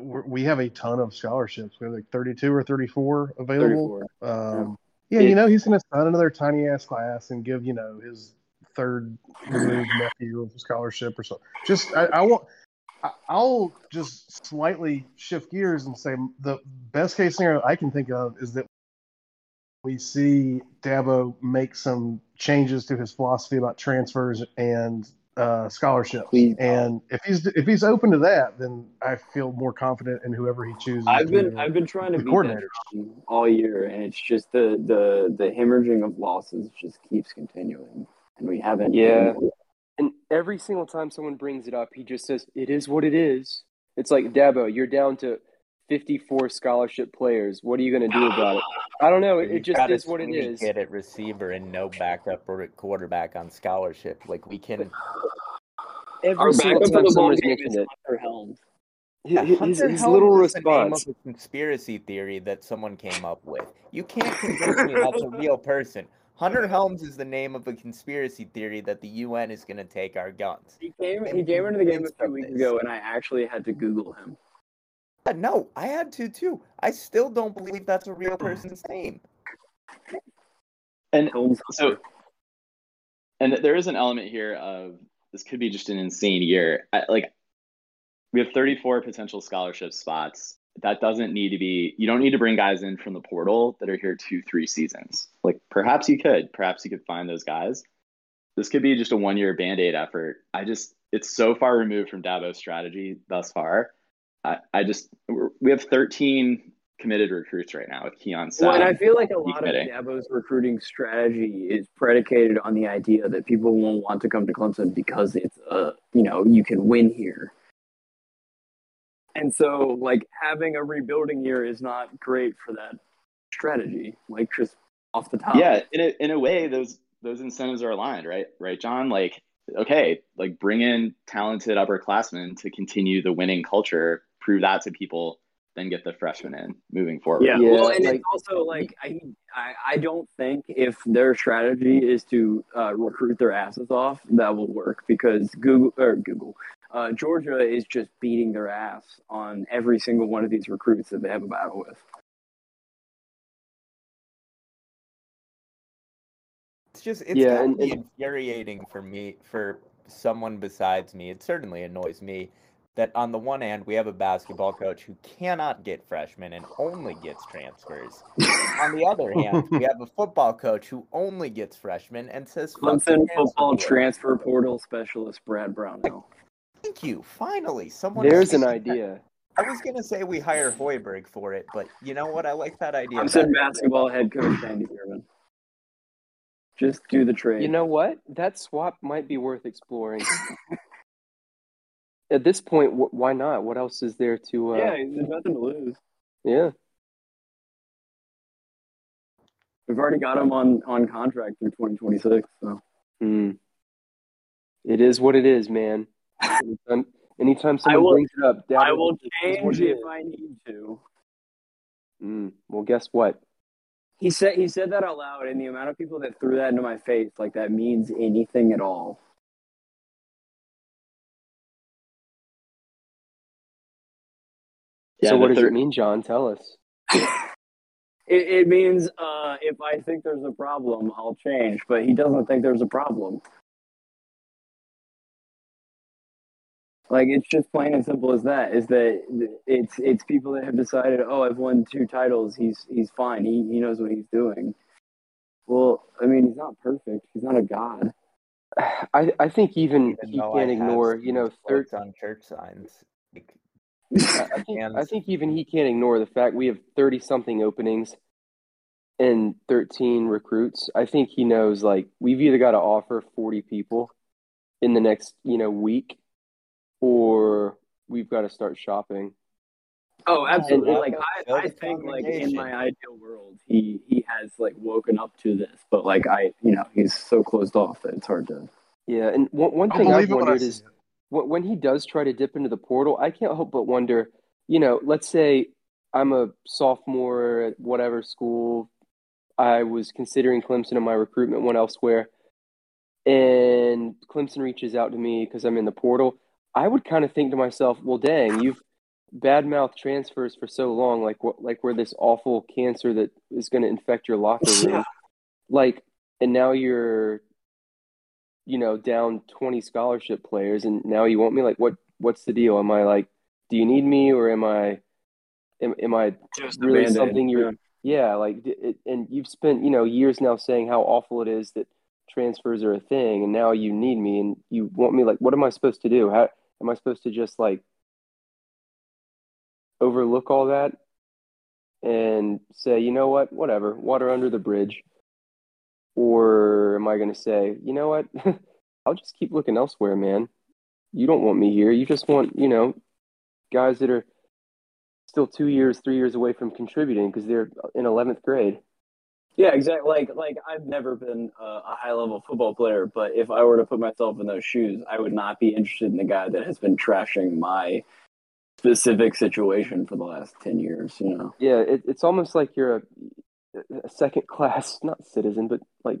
Speaker 5: we have a ton of scholarships. We have like 32 or 34 available.
Speaker 7: 34.
Speaker 5: Um, yeah, you know, he's going to sign another tiny ass class and give you know his third removed nephew of a scholarship or something. Just I, I want. I- I'll just slightly shift gears and say the best case scenario I can think of is that we see Dabo make some changes to his philosophy about transfers and uh, scholarships.
Speaker 7: Please.
Speaker 5: And if he's if he's open to that, then I feel more confident in whoever he chooses.
Speaker 7: I've been
Speaker 5: be
Speaker 7: I've been trying to
Speaker 5: the
Speaker 7: beat that
Speaker 5: coordinator.
Speaker 7: all year, and it's just the the the hemorrhaging of losses just keeps continuing, and we haven't.
Speaker 8: Yeah. And every single time someone brings it up, he just says, "It is what it is." It's like Dabo, you're down to 54 scholarship players. What are you going to do about it? I don't know. It, it just
Speaker 6: got a
Speaker 8: is what it
Speaker 6: sweet
Speaker 8: is.
Speaker 6: Kid at receiver and no backup or quarterback on scholarship. Like we can.
Speaker 8: Every
Speaker 7: Our
Speaker 8: single
Speaker 7: backup
Speaker 8: time
Speaker 7: of the
Speaker 8: someone's mentioned
Speaker 7: is
Speaker 8: it,
Speaker 7: Hunter Helms.
Speaker 8: his, his, his little
Speaker 6: is the
Speaker 8: response.
Speaker 6: a conspiracy theory that someone came up with. You can't convince me that's a real person. Hunter Helms is the name of a conspiracy theory that the UN is going to take our guns.
Speaker 7: He came he came into the game a few weeks
Speaker 6: this.
Speaker 7: ago, and I actually had to Google him.
Speaker 6: Uh, No, I had to too. I still don't believe that's a real person's name.
Speaker 3: And
Speaker 7: Helms
Speaker 3: so, and there is an element here of this could be just an insane year. I, like we have 34 potential scholarship spots. That doesn't need to be. You don't need to bring guys in from the portal that are here two, three seasons. Like perhaps you could. Perhaps you could find those guys. This could be just a one-year band-aid effort. I just it's so far removed from Dabo's strategy thus far. I, I just we're- have 13 committed recruits right now with Keon
Speaker 7: Well, and I feel like a lot of. Dabo's recruiting strategy is predicated on the idea that people won't want to come to Clemson because it's uh you know you can win here. And so, like having a rebuilding year is not great for that strategy. Like just off the top.
Speaker 3: yeah in a, in a way those those incentives are aligned right right john like okay like bring in talented upperclassmen to continue the winning culture prove that to people then get the freshmen in moving forward
Speaker 7: Yeah.
Speaker 8: Yeah,
Speaker 7: well, and
Speaker 8: like-
Speaker 7: it's also like I, I I don't think if their strategy is to uh, recruit their asses off, that will work because Google or Google, uh, Georgia is just beating their ass on every single one of these recruits that they have a battle with.
Speaker 6: It's just it's
Speaker 8: Yeah, and- and-
Speaker 6: infuriating for me for someone besides me. It certainly annoys me that on the one hand we have a basketball coach who cannot get freshmen and only gets transfers. on the other hand, we have a football coach who only gets freshmen and says
Speaker 7: Clemson
Speaker 6: transfer
Speaker 7: football
Speaker 6: portal."
Speaker 7: transfer portal specialist Brad Brownell.
Speaker 6: Thank you. Finally, someone. is
Speaker 8: There's an idea.
Speaker 6: I was gonna say we hire Hoiberg for it, but you know what? I like that idea.
Speaker 7: Clemson
Speaker 6: better.
Speaker 7: basketball head coach Sandy Thurman. Just do the trade.
Speaker 8: You know what? That swap might be worth exploring. At this point, wh- why not? What else is there to? Uh,
Speaker 7: yeah, there's nothing to lose.
Speaker 8: yeah.
Speaker 7: We've already got him on on contract through 2026. So.
Speaker 8: Hmm. It is what it is, man. Anytime, anytime someone
Speaker 7: will-
Speaker 8: brings it up,
Speaker 7: I will change
Speaker 8: it
Speaker 7: if. I need to.
Speaker 8: Mm, well, guess what?
Speaker 7: He said he said that out loud, and the amount of people that threw that into my face, like that means anything at all.
Speaker 3: Yeah,
Speaker 8: so, what does
Speaker 3: third-
Speaker 8: it mean, John? Tell us.
Speaker 7: It, it means uh, if I think there's a problem, I'll change. But he doesn't think there's a problem. Like it's just plain and simple as that. Is that it's it's people that have decided, oh, I've won two titles. He's he's fine. He he knows what he's doing. Well, I mean, he's not perfect. He's not a god.
Speaker 8: I I think even,
Speaker 6: Even
Speaker 8: he can't
Speaker 6: have
Speaker 8: ignore, you know,
Speaker 6: his
Speaker 8: third.
Speaker 6: on church signs. Like,
Speaker 8: I think, I think even he can't ignore the fact we have 30 something openings and 13 recruits. I think he knows like we've either got to offer 40 people in the next, you know, week or we've got to start shopping.
Speaker 7: Oh, absolutely.
Speaker 6: And-
Speaker 7: Like I,
Speaker 6: Build
Speaker 7: I
Speaker 6: a
Speaker 7: think like in my ideal world, he he has like woken up to this, but like I, you know, he's so closed off that it's hard to.
Speaker 8: Yeah, and one, one thing I've
Speaker 5: it I
Speaker 8: wondered is
Speaker 5: it.
Speaker 8: When, when he does try to dip into the portal, I can't help but wonder, you know, let's say I'm a sophomore at whatever school, I was considering Clemson and my recruitment went elsewhere, and Clemson reaches out to me because I'm in the portal. I would kind of think to myself, well, dang, you've badmouth transfers for so long, like what, like we're this awful cancer that is going to infect your locker room,
Speaker 7: Yeah.
Speaker 8: like, and now you're you know, down 20 scholarship players and now you want me like what what's the deal? Am I like do you need me or am I am, am I
Speaker 7: Just
Speaker 8: really something you're yeah, like it, and you've spent, you know, years now saying how awful it is that transfers are a thing and now you need me and you want me like what am I supposed to do? How am I supposed to just like overlook all that and say, you know what, whatever, water under the bridge? Or am I going to say, you know what, I'll just keep looking elsewhere, man. You don't want me here. You just want, you know, guys that are still two years, three years away from contributing because they're in 11th grade.
Speaker 7: Yeah, exactly. Like like I've never been uh, a, a high level football player, but if I were to put myself in those shoes, I would not be interested in the guy that has been trashing my specific situation for the last ten years. You know.
Speaker 8: Yeah, it, it's almost like you're a, a second class, not citizen, but like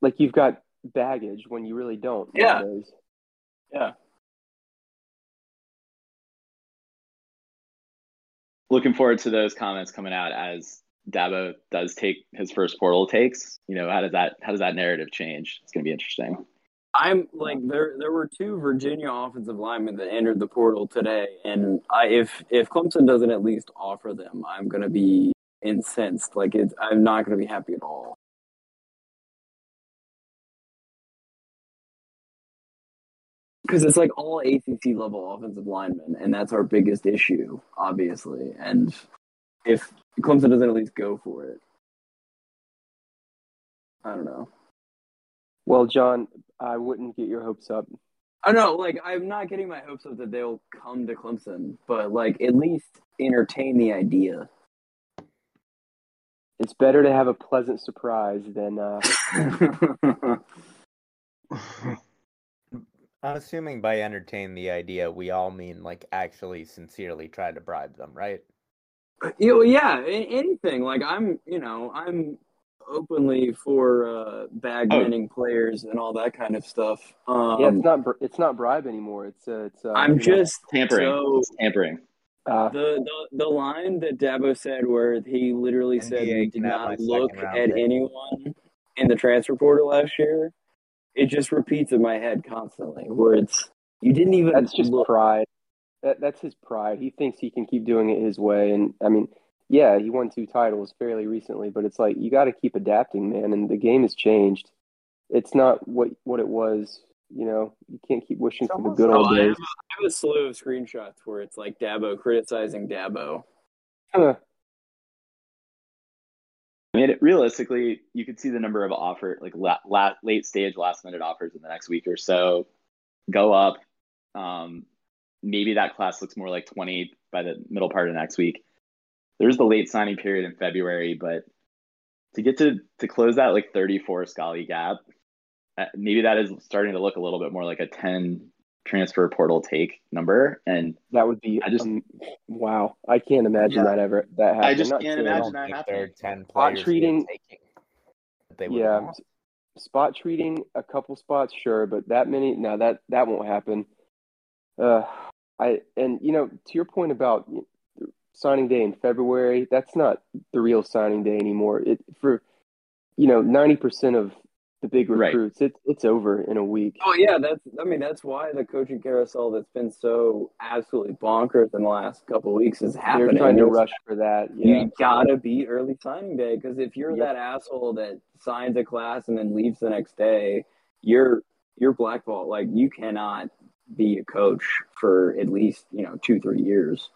Speaker 8: like you've got baggage when you really don't.
Speaker 7: Yeah.
Speaker 8: nowadays.
Speaker 7: Yeah.
Speaker 3: Looking forward to those comments coming out as Dabo does take his first portal takes. You know, how does that how does that narrative change? It's going to be interesting.
Speaker 7: I'm like there. There were two Virginia offensive linemen that entered the portal today, and I if if Clemson doesn't at least offer them, I'm gonna be incensed. Like it's, I'm not gonna be happy at all. Because it's like all ACC level offensive linemen, and that's our biggest issue, obviously. And if Clemson doesn't at least go for it, I don't know.
Speaker 8: Well, John, I wouldn't get your hopes up.
Speaker 7: I know, like I'm not getting my hopes up that they'll come to Clemson, but like at least entertain the idea.
Speaker 8: It's better to have a pleasant surprise than uh,
Speaker 6: I'm assuming by entertain the idea, we all mean like actually sincerely try to bribe them, right?
Speaker 7: you know, yeah, a- anything. Like I'm, you know, I'm openly for uh, bag
Speaker 3: Oh.
Speaker 7: players and all that kind of stuff. Um,
Speaker 8: yeah, it's not br- it's not bribe anymore. It's uh, it's. Uh,
Speaker 7: I'm
Speaker 8: you know,
Speaker 7: just
Speaker 3: Tampering.
Speaker 7: so
Speaker 3: It's tampering.
Speaker 8: Uh,
Speaker 7: the, the the line that Dabo said, where he literally said
Speaker 6: NBA
Speaker 7: we
Speaker 6: can
Speaker 7: did not look at
Speaker 6: pick.
Speaker 7: anyone in the transfer portal last year. It just repeats in my head constantly, where it's you didn't even
Speaker 8: that's just
Speaker 7: look.
Speaker 8: pride. That that's his pride. He thinks he can keep doing it his way, and I mean, yeah, he won two titles fairly recently, but it's like you got to keep adapting, man. And the game has changed. It's not what what it was. You know, you can't keep wishing for the good
Speaker 7: Oh,
Speaker 8: old
Speaker 7: I,
Speaker 8: days.
Speaker 7: have, I have a slew of screenshots where it's like Dabo criticizing Dabo.
Speaker 8: Huh.
Speaker 3: I mean, it, realistically, you could see the number of offer like la- la- late stage, last minute offers in the next week or so go up. Um, maybe that class looks more like 20 by the middle part of next week. There's the late signing period in February, but to get to to close that like 34 Scully gap, maybe that is starting to look a little bit more like a 10 transfer portal take number. And
Speaker 8: That would be
Speaker 3: I just-
Speaker 8: um, wow. I can't imagine
Speaker 3: Yeah.
Speaker 8: that ever that happened.
Speaker 3: I just
Speaker 8: Not
Speaker 3: can't imagine that
Speaker 6: think there
Speaker 3: happening.
Speaker 6: ten
Speaker 8: Spot
Speaker 6: players
Speaker 8: treating-
Speaker 6: taking. that They
Speaker 8: yeah,
Speaker 6: want.
Speaker 8: spot treating a couple spots, sure, but that many, no, that that won't happen. Uh, I and you know to your point about signing day in February, that's not the real signing day anymore. It for you know ninety percent of the big
Speaker 9: Right.
Speaker 8: recruits. It's it's over in a week.
Speaker 7: Oh yeah, that's I mean that's why the coaching carousel that's been so absolutely bonkers in the last couple of weeks is happening.
Speaker 8: They're trying to rush for that. Yeah.
Speaker 7: You gotta be early signing day because if you're
Speaker 8: Yep.
Speaker 7: that asshole that signs a class and then leaves the next day, you're you're blackballed. Like you cannot be a coach for at least you know two three years.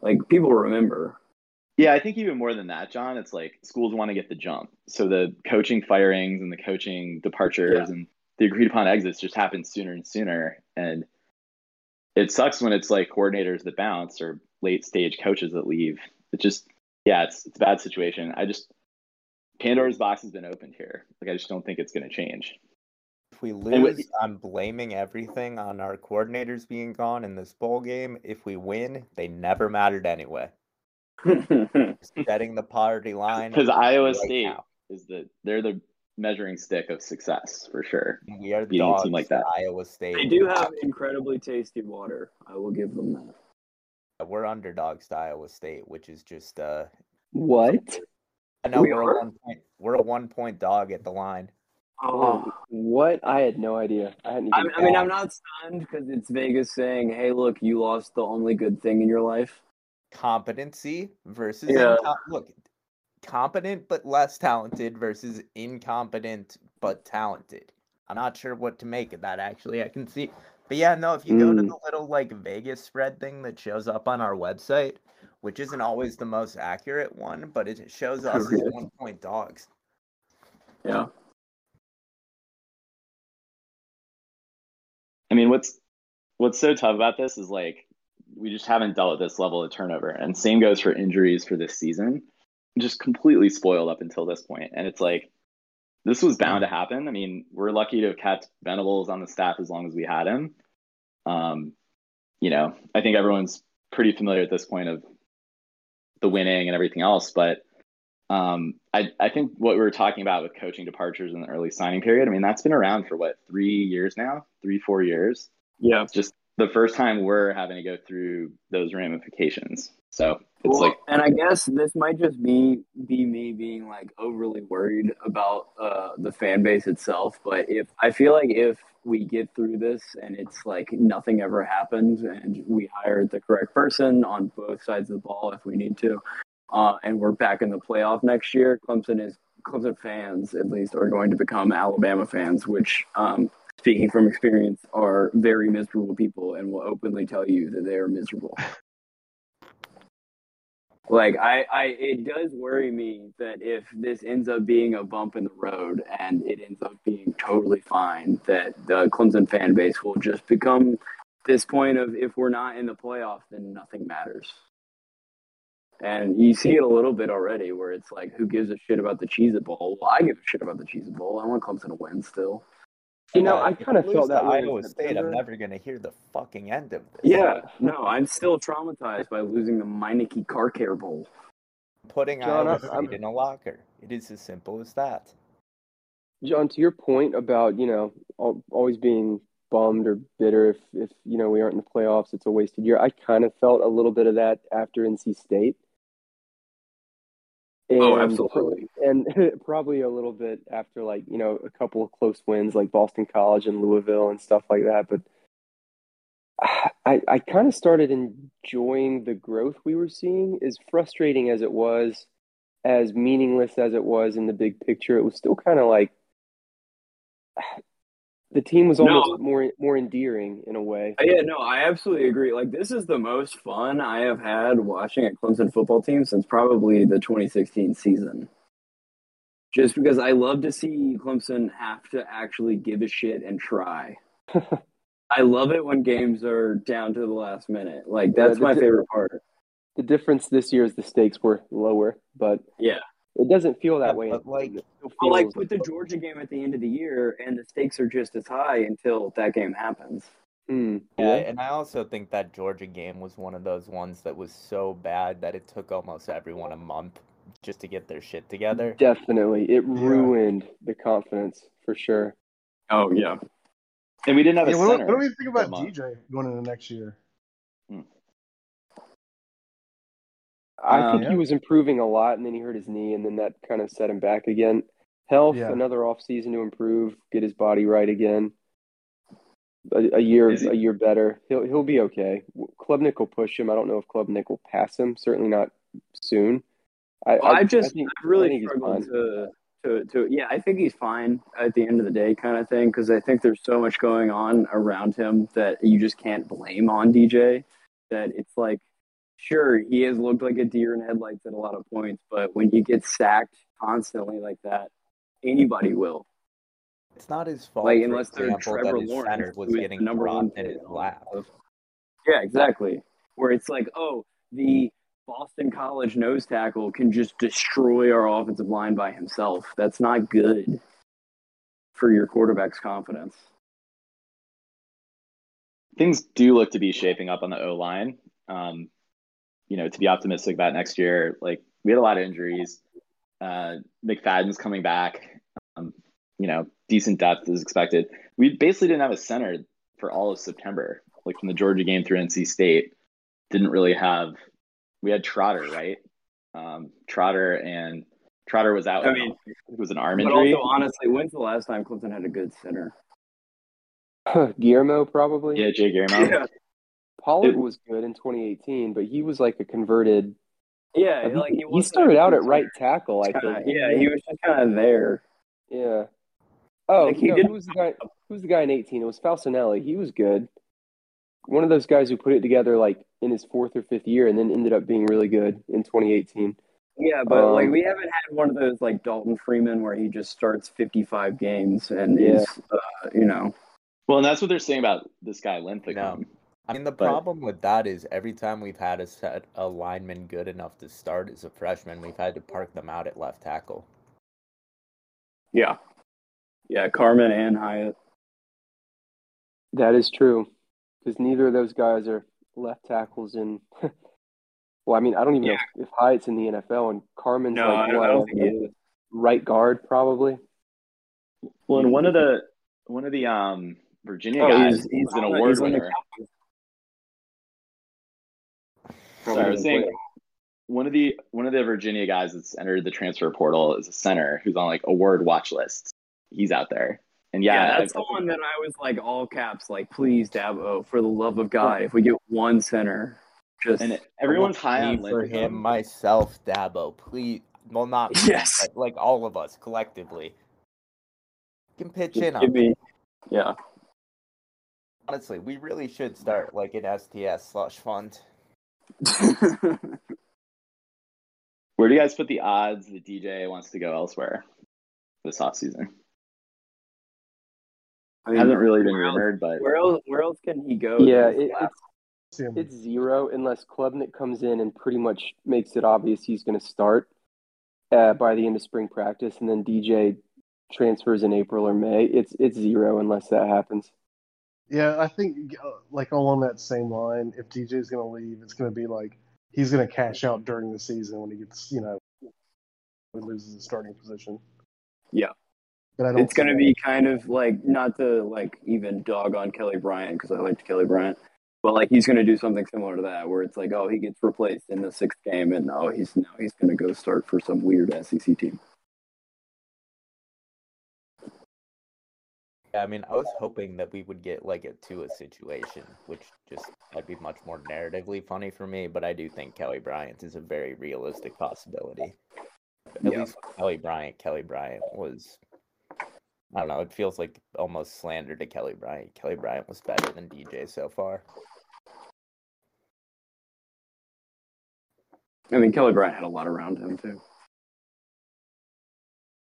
Speaker 7: Like people remember.
Speaker 3: Yeah, I think even more than that, John, it's like schools want to get the jump. So the coaching firings and the coaching departures and the agreed upon exits just happen sooner and sooner. And it sucks when it's like coordinators that bounce or late stage coaches that leave. It just, yeah, it's it's a bad situation. I just Pandora's box has been opened here. Like I just don't think it's going to change.
Speaker 6: If we lose, I'm blaming everything on our coordinators being gone in this bowl game. If we win, they never mattered anyway. Setting the poverty line.
Speaker 3: Because Iowa
Speaker 6: right
Speaker 3: State
Speaker 6: now.
Speaker 3: is the they're the measuring stick of success for sure.
Speaker 6: We are the
Speaker 3: beating a
Speaker 6: dogs
Speaker 3: team like that.
Speaker 6: Iowa State.
Speaker 7: They do have incredibly tasty water. I will give them that.
Speaker 6: We're underdogs to Iowa State, which is just uh.
Speaker 8: What?
Speaker 6: I know
Speaker 7: We
Speaker 6: we are
Speaker 7: are?
Speaker 6: a one point. We're a one point dog at the line.
Speaker 7: Oh,
Speaker 8: What? I had no idea. I hadn't
Speaker 7: I,
Speaker 8: even.
Speaker 7: I mean, I'm not stunned because it's Vegas saying, "Hey, look, you lost the only good thing in your life."
Speaker 6: Competency versus
Speaker 7: Yeah.
Speaker 6: incom- look, competent but less talented versus incompetent but talented. I'm not sure what to make of that. Actually, I can see. But yeah, no. If you go to
Speaker 8: Mm.
Speaker 6: the little like Vegas spread thing that shows up on our website, which isn't always the most accurate one, but it shows us as one point dogs.
Speaker 7: Yeah.
Speaker 3: I mean, what's what's so tough about this is like we just haven't dealt with this level of turnover, and same goes for injuries for this season. Just completely spoiled up until this point, and it's like this was bound to happen. I mean, we're lucky to have kept Venables on the staff as long as we had him. Um, you know, I think everyone's pretty familiar at this point of the winning and everything else, but um, I, I think what we were talking about with coaching departures in the early signing period, I mean, that's been around for what, three years now? Three, four years?
Speaker 7: Yeah.
Speaker 3: Just the first time we're having to go through those ramifications. So it's
Speaker 7: Well,
Speaker 3: like,
Speaker 7: and I guess this might just be be me being like overly worried about uh, the fan base itself. But if I feel like if we get through this and it's like nothing ever happens and we hired the correct person on both sides of the ball if we need to, uh, and we're back in the playoff next year, Clemson is Clemson fans at least are going to become Alabama fans, which. Um, Speaking from experience, are very miserable people and will openly tell you that they are miserable. Like I, I, it does worry me that if this ends up being a bump in the road and it ends up being totally fine, that the Clemson fan base will just become this point of if we're not in the playoff, then nothing matters. And you see it a little bit already, where it's like, who gives a shit about the Cheez It Bowl? Well, I give a shit about the Cheez It Bowl. I want Clemson to win still.
Speaker 8: You know, I kind of felt that way.
Speaker 6: Iowa State. I'm never gonna hear the fucking end of this.
Speaker 7: Yeah, no, I'm still traumatized by losing the Meineke Car Care Bowl.
Speaker 6: putting
Speaker 8: John,
Speaker 6: Iowa State
Speaker 8: I'm-
Speaker 6: in a locker. It is as simple as that.
Speaker 8: John, to your point about you know always being bummed or bitter if if you know we aren't in the playoffs, it's a wasted year. I kind of felt a little bit of that after NC State.
Speaker 7: Oh,
Speaker 8: And-
Speaker 7: absolutely.
Speaker 8: and probably a little bit after like you know a couple of close wins like Boston College and Louisville and stuff like that. But I I kind of started enjoying the growth we were seeing. As frustrating as it was, as meaningless as it was in the big picture, it was still kind of like the team was
Speaker 7: No.
Speaker 8: almost more more endearing in a way.
Speaker 7: Uh, Yeah, no, I absolutely agree. Like, this is the most fun I have had watching a Clemson football team since probably the 2016 season. Just because I love to see Clemson have to actually give a shit and try. I love it when games are down to the last minute. Like, that's
Speaker 8: the
Speaker 7: my
Speaker 8: di-
Speaker 7: favorite part.
Speaker 8: The difference this year is the stakes were lower, but
Speaker 7: Yeah.
Speaker 8: It doesn't feel that
Speaker 6: Yeah,
Speaker 8: way.
Speaker 6: but, like-
Speaker 8: It still
Speaker 7: But, like,
Speaker 8: feels-
Speaker 7: put the Georgia game at the end of the year, and the stakes are just as high until that game happens.
Speaker 8: Hmm,
Speaker 6: Yeah, and I also think that Georgia game was one of those ones that was so bad that it took almost everyone a month just to get their shit together.
Speaker 8: Definitely. It ruined the confidence for sure.
Speaker 7: Oh, yeah.
Speaker 3: and we didn't have
Speaker 5: Hey,
Speaker 3: a
Speaker 5: what,
Speaker 3: center.
Speaker 5: what do we think about
Speaker 3: for a month.
Speaker 5: DJ going into the next year?
Speaker 8: I
Speaker 3: Um,
Speaker 8: think he was improving a lot, and then he hurt his knee, and then that kind of set him back again. Health,
Speaker 5: Yeah.
Speaker 8: another off season to improve, get his body right again. A, a year, a year better. He'll he'll be okay. Klubnik will push him. I don't know if Klubnik will pass him. Certainly not soon. I,
Speaker 7: I, just
Speaker 8: think-
Speaker 7: I really
Speaker 8: I think he's
Speaker 7: struggled to, to to yeah. I think he's fine at the end of the day, kind of thing, because I think there's so much going on around him that you just can't blame on DJ. That it's like, sure, he has looked like a deer in headlights at a lot of points, but when you get sacked constantly like that, anybody will.
Speaker 6: It's not his fault,
Speaker 7: Like unless they're
Speaker 6: example,
Speaker 7: Trevor
Speaker 6: that his
Speaker 7: Lawrence,
Speaker 6: center was
Speaker 7: who is
Speaker 6: getting
Speaker 7: number one
Speaker 6: in his
Speaker 7: pick.
Speaker 6: lap.
Speaker 7: Yeah, exactly. Where it's like, oh, the Boston College nose tackle can just destroy our offensive line by himself. That's not good for your quarterback's confidence.
Speaker 3: things do look to be shaping up on the O line. Um, you know, to be optimistic about next year, like we had a lot of injuries. Uh, McFadden's coming back. Um, you know, decent depth is expected. We basically didn't have a center for all of September. Like from the Georgia game through NC State, didn't really have. We had Trotter, right? Um, Trotter and Trotter was out.
Speaker 7: I mean,
Speaker 3: it was an arm
Speaker 7: But
Speaker 3: injury.
Speaker 7: also, honestly, when's the last time Clemson had a good center?
Speaker 8: Guillermo probably.
Speaker 3: yeah, Jay Guillermo.
Speaker 8: Pollard
Speaker 3: It-
Speaker 8: was good in 2018, but he was like a converted.
Speaker 7: Yeah,
Speaker 8: I think
Speaker 7: like
Speaker 8: he,
Speaker 7: he,
Speaker 8: he started out at right tackle. I
Speaker 7: Kinda-
Speaker 8: think.
Speaker 7: yeah, he was just kind of there.
Speaker 8: Yeah. Oh,
Speaker 7: Like, he
Speaker 8: no,
Speaker 7: didn't-
Speaker 8: who was the guy? Who was the guy in 18? It was Falcinelli. He was good. One of those guys who put it together like in his fourth or fifth year, and then ended up being really good in 2018.
Speaker 7: Yeah, but like
Speaker 8: Um,
Speaker 7: we haven't had one of those like Dalton Freeman where he just starts 55 games and
Speaker 8: Yeah.
Speaker 7: is, uh, you know,
Speaker 3: Well, and that's what they're saying about this guy Linthicum.
Speaker 6: No. I mean, the
Speaker 3: But-
Speaker 6: problem with that is every time we've had a set a lineman good enough to start as a freshman, we've had to park them out at left tackle.
Speaker 7: yeah, yeah, Carman and Hyatt.
Speaker 8: That is true, because neither of those guys are left tackles in. well, I mean, I don't even
Speaker 7: Yeah.
Speaker 8: know if Hyatt's in the NFL, and Carman's
Speaker 7: No,
Speaker 8: like
Speaker 7: I,
Speaker 8: what,
Speaker 7: I don't think he is.
Speaker 8: right guard probably.
Speaker 3: Well, and one of the one of the um Virginia
Speaker 7: Oh,
Speaker 3: guys
Speaker 7: he's, he's
Speaker 3: was an award
Speaker 7: he's on the
Speaker 3: winner.
Speaker 7: Cowboys.
Speaker 3: Sorry, I was saying
Speaker 7: doesn't
Speaker 3: one of the one of the Virginia guys that's entered the transfer portal is a center who's on like award watch lists. He's out there, and
Speaker 7: Yeah,
Speaker 3: yeah,
Speaker 7: that's
Speaker 3: I-
Speaker 7: the one that I was like all caps, like please Dabo, oh, for the love of God, if we get one center, just
Speaker 3: and everyone's high on
Speaker 6: for
Speaker 3: Linthicum.
Speaker 6: him, myself, Dabo, please. Well, not me,
Speaker 7: Yes.
Speaker 6: but like all of us collectively. Can pitch in
Speaker 7: give
Speaker 6: on
Speaker 7: me, yeah.
Speaker 6: Honestly, we really should start like an STS slush fund.
Speaker 3: Where do you guys put the odds that DJ wants to go elsewhere this offseason?
Speaker 7: I
Speaker 3: It
Speaker 7: mean,
Speaker 3: hasn't really been
Speaker 7: where
Speaker 3: rumored, but
Speaker 7: Where else? Where else can he go?
Speaker 8: Yeah, it, it's it's zero unless Klubnik comes in and pretty much makes it obvious he's going to start uh, by the end of spring practice, and then DJ transfers in April or May. It's it's zero unless that happens.
Speaker 5: Yeah, I think uh, like along that same line, if DJ's going to leave, it's going to be like he's going to cash out during the season when he gets, you know, he loses his starting position.
Speaker 7: Yeah.
Speaker 5: But I don't
Speaker 7: it's going to be kind of like not to like even dog on Kelly Bryant because I liked Kelly Bryant, but like he's going to do something similar to that where it's like, oh, he gets replaced in the sixth game, and oh, he's now he's going to go start for some weird SEC team.
Speaker 6: I mean, I was hoping that we would get like a Tua situation, which just that'd be much more narratively funny for me. But I do think Kelly Bryant is a very realistic possibility. At
Speaker 7: Yeah.
Speaker 6: least Kelly Bryant, Kelly Bryant was. I don't know. It feels like almost slander to Kelly Bryant. Kelly Bryant was better than DJ so far.
Speaker 7: I mean, Kelly Bryant had a lot around him too.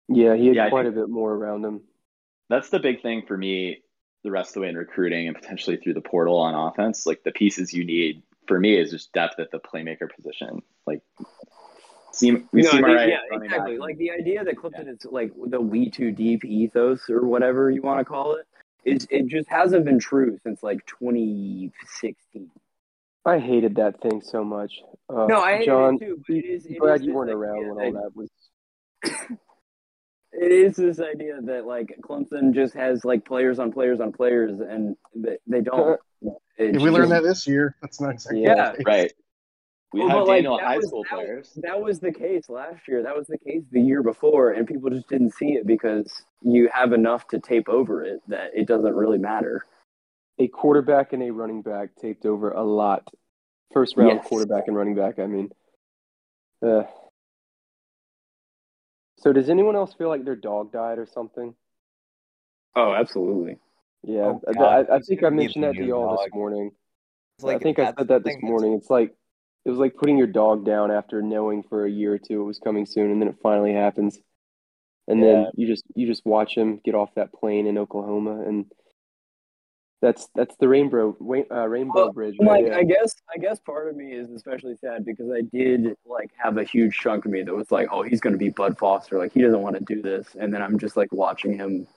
Speaker 8: Yeah, he had
Speaker 3: Yeah,
Speaker 8: quite
Speaker 3: think-
Speaker 8: a bit more around him.
Speaker 3: That's the big thing for me the rest of the way in recruiting and potentially through the portal on offense. Like the pieces you need for me is just depth at the playmaker position. Like, seem we
Speaker 7: No,
Speaker 3: see
Speaker 7: the-
Speaker 3: Murray
Speaker 7: yeah, exactly.
Speaker 3: back.
Speaker 7: Like the idea that Clifton is like the we too deep ethos or whatever you want to call it. Is it just hasn't been true since like 2016.
Speaker 8: I hated that thing so much. Uh,
Speaker 7: No, I hated
Speaker 8: John,
Speaker 7: it too. But it is. it
Speaker 8: glad
Speaker 7: is
Speaker 8: you weren't around
Speaker 7: idea
Speaker 8: when all
Speaker 7: that-
Speaker 8: that was.
Speaker 7: It is this idea that like Clemson just has like players on players on players, and they, they don't.
Speaker 5: If we learned that this year, that's not exactly
Speaker 8: Yeah.
Speaker 5: the case.
Speaker 3: right. We
Speaker 7: Well,
Speaker 3: have
Speaker 7: but, like,
Speaker 3: Daniel
Speaker 7: that
Speaker 3: high
Speaker 7: was-
Speaker 3: school
Speaker 7: that was-
Speaker 3: players.
Speaker 7: That was the case last year. That was the case the year before, and people just didn't see it because you have enough to tape over it that it doesn't really matter.
Speaker 8: A quarterback and a running back taped over a lot. First round
Speaker 7: Yes.
Speaker 8: quarterback and running back. I mean, uh, so does anyone else feel like their dog died or something?
Speaker 7: Oh, absolutely.
Speaker 8: Yeah,
Speaker 6: Oh,
Speaker 8: I- I, I think I mentioned that to y'all this morning.
Speaker 6: It's like
Speaker 8: I think I said that this
Speaker 6: thing that's-
Speaker 8: morning. It's like it was like putting your dog down after knowing for a year or two it was coming soon, and then it finally happens, and then you just you just watch him get off that plane in Oklahoma, and that's that's the rainbow uh, rainbow
Speaker 7: Well,
Speaker 8: bridge.
Speaker 7: Like,
Speaker 8: right there.
Speaker 7: I guess, I guess part of me is especially sad because I did like have a huge chunk of me that was like, oh, he's going to be Bud Foster. Like, he doesn't want to do this, and then I'm just like watching him.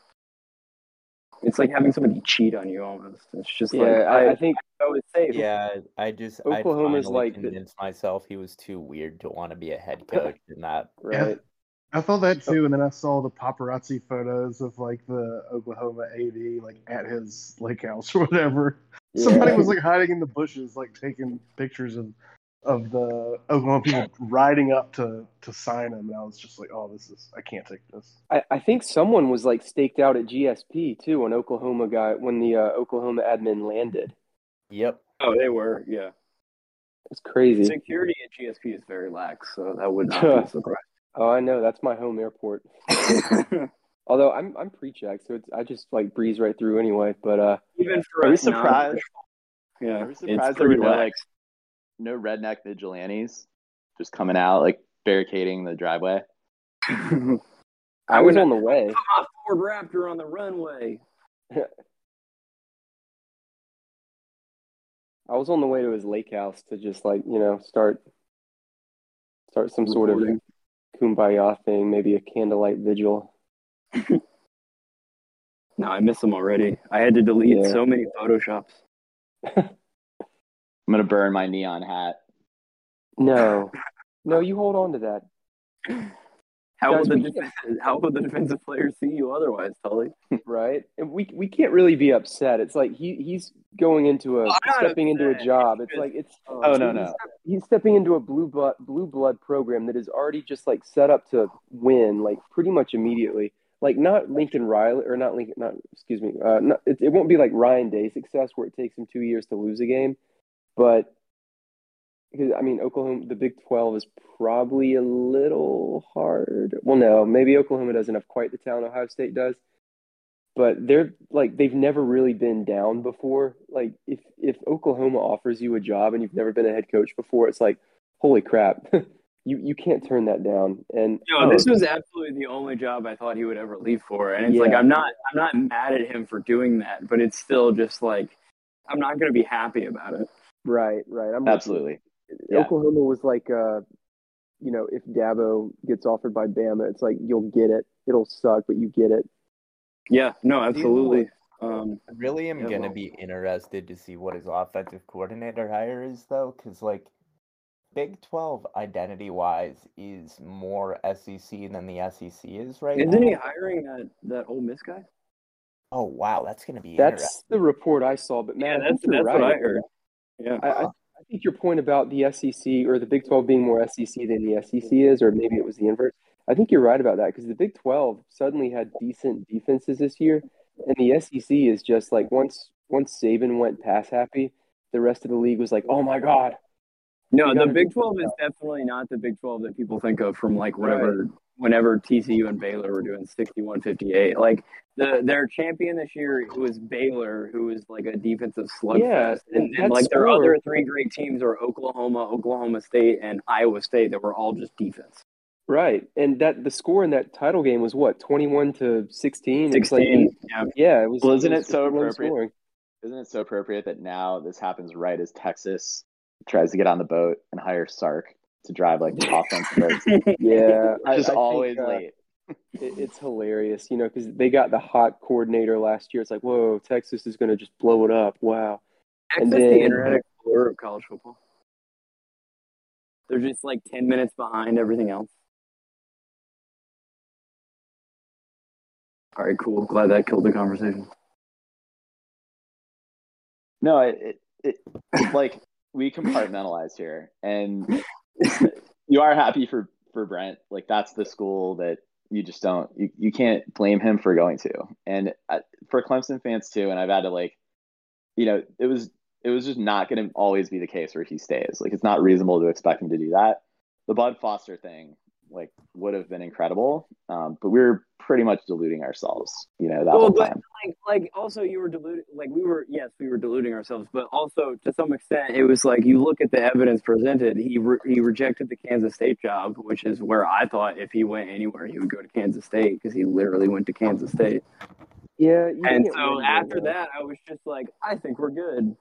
Speaker 7: It's like having somebody cheat on you almost. It's just
Speaker 8: yeah,
Speaker 7: like
Speaker 8: I,
Speaker 7: I,
Speaker 8: I think
Speaker 7: I was safe.
Speaker 6: Yeah, I just
Speaker 8: Oklahoma's
Speaker 6: finally
Speaker 8: like the-
Speaker 6: convinced myself he was too weird to want to be a head coach in that.
Speaker 8: right.
Speaker 5: I thought that too, and then I saw the paparazzi photos of like the Oklahoma AD like at his lake house or whatever. Somebody was like hiding in the bushes, like taking pictures of of the Oklahoma people riding up to to sign him, and I was just like, oh, this is I can't take this.
Speaker 8: I, I think someone was like staked out at GSP too when Oklahoma guy when the uh, Oklahoma admin landed.
Speaker 6: Yep.
Speaker 7: Oh, they were. Yeah.
Speaker 8: It's crazy.
Speaker 7: Security at GSP is very lax, so that would not be a surprise.
Speaker 8: Oh, I know. That's my home airport. Although I'm I'm pre-checked, so it's I just like breeze right through anyway. But uh,
Speaker 7: Even for
Speaker 3: Are we
Speaker 7: us non-
Speaker 3: surprised?
Speaker 7: Yeah,
Speaker 3: Are we
Speaker 7: it's
Speaker 3: surprised there
Speaker 7: pretty
Speaker 3: were no like no redneck vigilantes just coming out like barricading the driveway?
Speaker 8: I was on the way.
Speaker 7: a Ford Raptor on the runway.
Speaker 8: I was on the way to his lake house to just like you know start start some sort of
Speaker 7: Recording.
Speaker 8: Kumbaya thing, maybe a candlelight vigil.
Speaker 7: No, I miss them already. I had to delete
Speaker 8: Yeah.
Speaker 7: so many photoshops.
Speaker 3: I'm gonna burn my neon hat.
Speaker 8: No, no, you hold on to that.
Speaker 7: How
Speaker 8: Guys,
Speaker 7: will the how will the defensive players see you otherwise, Tully?
Speaker 8: right? And we we can't really be upset. It's like he he's going into a
Speaker 7: I'm not
Speaker 8: stepping into a job.
Speaker 7: It's
Speaker 8: like it's
Speaker 3: Oh no
Speaker 8: he's,
Speaker 3: no.
Speaker 8: he's stepping into a blue blood blue blood program that is already just like set up to win like pretty much immediately. Like not Lincoln Riley or not Lincoln not excuse me. Uh, not, it, it won't be like Ryan Day success where it takes him two years to lose a game, but because I mean Oklahoma the Big Twelve is probably a little hard. Well, no, maybe Oklahoma doesn't have quite the talent Ohio State does but they're like they've never really been down before. Like if if Oklahoma offers you a job and you've never been a head coach before, it's like holy crap, you you can't turn that down. And
Speaker 7: No, this was absolutely the only job I thought he would ever leave for, and it's
Speaker 8: Yeah.
Speaker 7: like I'm not I'm not mad at him for doing that, but it's still just like I'm not going to be happy about it.
Speaker 8: right, right, I'm with you.
Speaker 3: Absolutely. Yeah.
Speaker 8: Oklahoma was like, uh, you know, if Dabo gets offered by Bama, it's like you'll get it. It'll suck, but you get it.
Speaker 7: Yeah, no, absolutely. Um,
Speaker 6: I really am
Speaker 7: Yeah,
Speaker 6: gonna
Speaker 7: well-
Speaker 6: be interested to see what his offensive coordinator hire is, though, because like Big Twelve identity wise is more SEC than the SEC is right
Speaker 7: isn't
Speaker 6: now.
Speaker 7: he hiring that that Ole Miss guy?
Speaker 6: Oh wow, that's gonna be
Speaker 8: That's the report I saw. But man, I
Speaker 7: that's
Speaker 8: think
Speaker 7: that's
Speaker 8: right.
Speaker 7: what I heard. Yeah,
Speaker 8: I, I, I think your point about the SEC or the Big 12 being more SEC than the SEC is, or maybe it was the inverse. I think you're right about that because the Big 12 suddenly had decent defenses this year, and the SEC is just like once once Saban went pass happy, the rest of the league was like, oh my god,
Speaker 7: no, the Big Twelve is definitely not the Big Twelve that people think of from like whatever whenever TCU and Baylor were doing 61-58. Like the their champion this year was Baylor, who was like a defensive slugfest,
Speaker 8: Yeah,
Speaker 7: and,
Speaker 8: and
Speaker 7: and like their
Speaker 8: score-
Speaker 7: other three great teams are Oklahoma, Oklahoma State, and Iowa State that were all just defense.
Speaker 8: right? And that the score in that title game was what 21 to 16. It was like-
Speaker 7: Sixteen, yeah.
Speaker 8: yeah, it was.
Speaker 3: Well, isn't
Speaker 8: was
Speaker 3: it so appropriate?
Speaker 8: scoring.
Speaker 3: Isn't it so appropriate that now this happens right as Texas tries to get on the boat and hire Sark to drive like the offense first?
Speaker 8: Yeah, I-
Speaker 3: Just
Speaker 8: I think,
Speaker 3: always
Speaker 8: uh,
Speaker 3: late.
Speaker 8: It, it's hilarious, you know, because they got the hot coordinator last year. It's like, whoa, Texas is going to just blow it up. Wow.
Speaker 7: Texas,
Speaker 8: And
Speaker 7: the Internet Explorer of college football. They're just like ten minutes behind everything else. All right, cool. Glad that killed the conversation.
Speaker 3: No, it, it, it like we compartmentalize here, and you are happy for for Brent. Like that's the school that you just don't you, you can't blame him for going to. And uh, for Clemson fans too, and I've had to like, you know, it was it was just not going to always be the case where he stays. Like it's not reasonable to expect him to do that. The Bud Foster thing like would have been incredible. Um, but we were pretty much deluding ourselves, you know, that
Speaker 7: well,
Speaker 3: whole
Speaker 7: but
Speaker 3: time.
Speaker 7: like, like also you were deluding, like we were, yes, we were deluding ourselves, but also to some extent, it was like you look at the evidence presented. He re- he rejected the Kansas State job, which is where I thought if he went anywhere, he would go to Kansas State because he literally went to Kansas State.
Speaker 8: Yeah,
Speaker 7: And so after that, I was just like, I think we're good.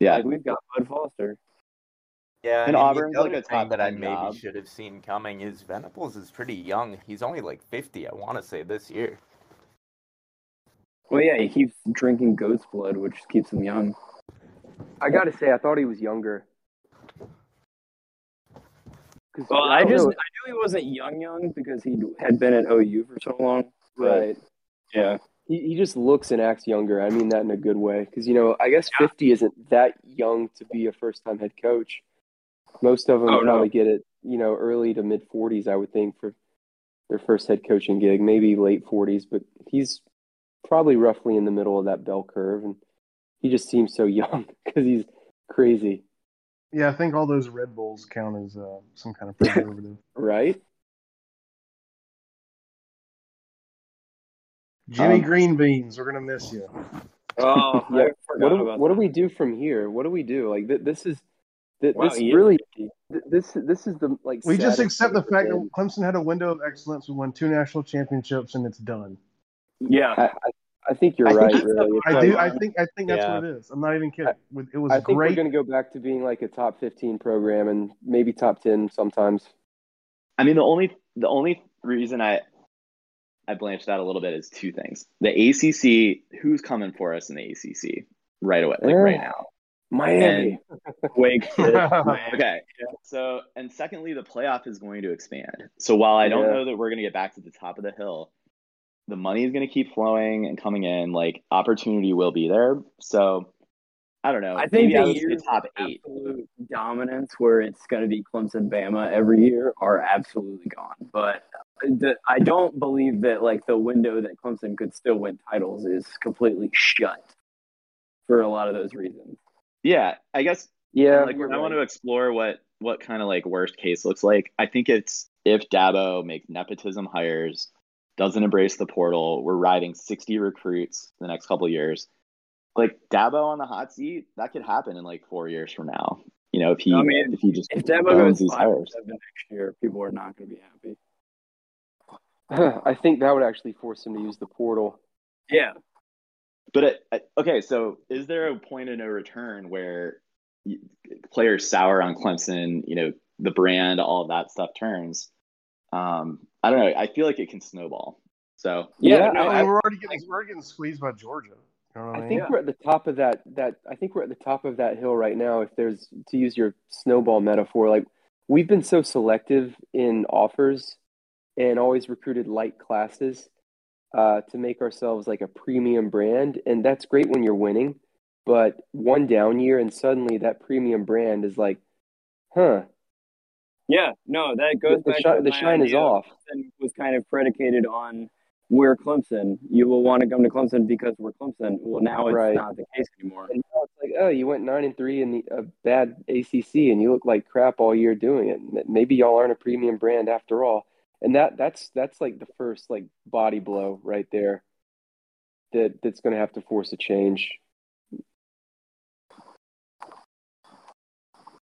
Speaker 3: Yeah.
Speaker 7: Like we've got Bud Foster.
Speaker 6: Yeah,
Speaker 3: And
Speaker 6: I mean,
Speaker 3: Auburn's
Speaker 6: the
Speaker 3: like a
Speaker 6: thing
Speaker 3: top
Speaker 6: that I
Speaker 3: 10
Speaker 6: maybe
Speaker 3: job.
Speaker 6: should have seen coming is Venables is pretty young. He's only like 50, I want to say, this year.
Speaker 7: Well, yeah, he keeps drinking goat's blood, which keeps him young.
Speaker 8: I gotta say, I thought he was younger.
Speaker 7: Well,
Speaker 8: I
Speaker 7: I just
Speaker 8: know-
Speaker 7: I knew he wasn't young, young because he had been at OU for so long. but,
Speaker 8: right.
Speaker 7: Yeah.
Speaker 8: He, he just looks and acts younger. I mean that in a good way. Because, you know, I guess 50 isn't that young to be a first time head coach. Most of them
Speaker 7: Oh, no.
Speaker 8: probably get it, you know, early to mid 40s, I would think, for their first head coaching gig, maybe late 40s. But he's probably roughly in the middle of that bell curve. And he just seems so young because he's crazy,
Speaker 5: Yeah, I think all those Red Bulls count as uh, some kind of preservative.
Speaker 8: right?
Speaker 5: Jimmy
Speaker 8: Um,
Speaker 5: Green Beans, we're gonna miss you.
Speaker 7: Oh,
Speaker 8: Yeah.
Speaker 7: I forgot
Speaker 8: What do,
Speaker 7: about
Speaker 8: what do we do from here? What do we do? Like, th- this is. Th-
Speaker 7: Wow,
Speaker 8: this
Speaker 7: he is
Speaker 8: really, this this is the like.
Speaker 5: We just accept the fact
Speaker 8: for
Speaker 5: that Clemson had a window of excellence. We won two national championships, and it's done.
Speaker 7: Yeah.
Speaker 8: I, I, I think you're
Speaker 5: I
Speaker 8: right.
Speaker 5: think-
Speaker 8: really,
Speaker 5: I do. I think. I think that's
Speaker 6: Yeah.
Speaker 5: what it is. I'm not even kidding. With- It was
Speaker 8: I think
Speaker 5: great.
Speaker 8: we're going to go back to being like a top 15 program and maybe top 10 sometimes.
Speaker 3: I mean, the only the only reason I I blanched out a little bit is two things. The ACC, who's coming for us in the ACC right away, like
Speaker 8: Eh.
Speaker 3: right now?
Speaker 8: Miami.
Speaker 7: Wake.
Speaker 3: Okay. So, and secondly, the playoff is going to expand. So while I don't
Speaker 8: Yeah.
Speaker 3: know that we're going to get back to the top of the hill, the money is going to keep flowing and coming in. Like opportunity will be there. So I don't know.
Speaker 7: I think
Speaker 3: I
Speaker 7: the
Speaker 3: say
Speaker 7: years
Speaker 3: top eight.
Speaker 7: absolute dominance where it's going to be Clemson, Bama every year are absolutely gone. But uh, the, I don't believe that like the window that Clemson could still win titles is completely shut for a lot of those reasons.
Speaker 3: Yeah, I guess
Speaker 8: Yeah,
Speaker 3: like
Speaker 8: you're
Speaker 3: I want to explore what what kind of like worst case looks like. I think it's if Dabo makes nepotism hires, doesn't embrace the portal, we're riding 60 recruits the next couple of years. Like Dabo on the hot seat, that could happen in like four years from now. You know, if he
Speaker 7: I mean,
Speaker 3: if he just
Speaker 7: If Dabo
Speaker 3: owns
Speaker 7: goes
Speaker 3: these hires.
Speaker 7: next year, people are not going to be happy.
Speaker 8: I think that would actually force him to use the portal.
Speaker 7: Yeah.
Speaker 3: But it, I- okay, so is there a point of no return where players sour on Clemson? You know, the brand, all that stuff turns. Um, I don't know. I feel like it can snowball. So
Speaker 7: Yeah,
Speaker 8: Yeah,
Speaker 7: no,
Speaker 5: I
Speaker 7: I,
Speaker 5: we're already getting we're getting squeezed by Georgia. You know I,
Speaker 8: I
Speaker 5: mean?
Speaker 8: think
Speaker 7: Yeah.
Speaker 8: we're at the top of that that I think we're at the top of that hill right now if there's to use your snowball metaphor like we've been so selective in offers and always recruited light classes uh, to make ourselves like a premium brand and that's great when you're winning but one down year and suddenly that premium brand is like huh
Speaker 7: yeah, no, that goes
Speaker 8: the,
Speaker 7: back to
Speaker 8: the shine is off
Speaker 7: Clemson was kind of predicated on we're Clemson. You will want to come to Clemson because we're Clemson. Well, now it's
Speaker 8: Right.
Speaker 7: not the case anymore.
Speaker 8: and now it's like oh you went nine and three in the a bad ACC and you look like crap all year doing it maybe y'all aren't a premium brand after all and that that's that's like the first like body blow right there that that's going to have to force a change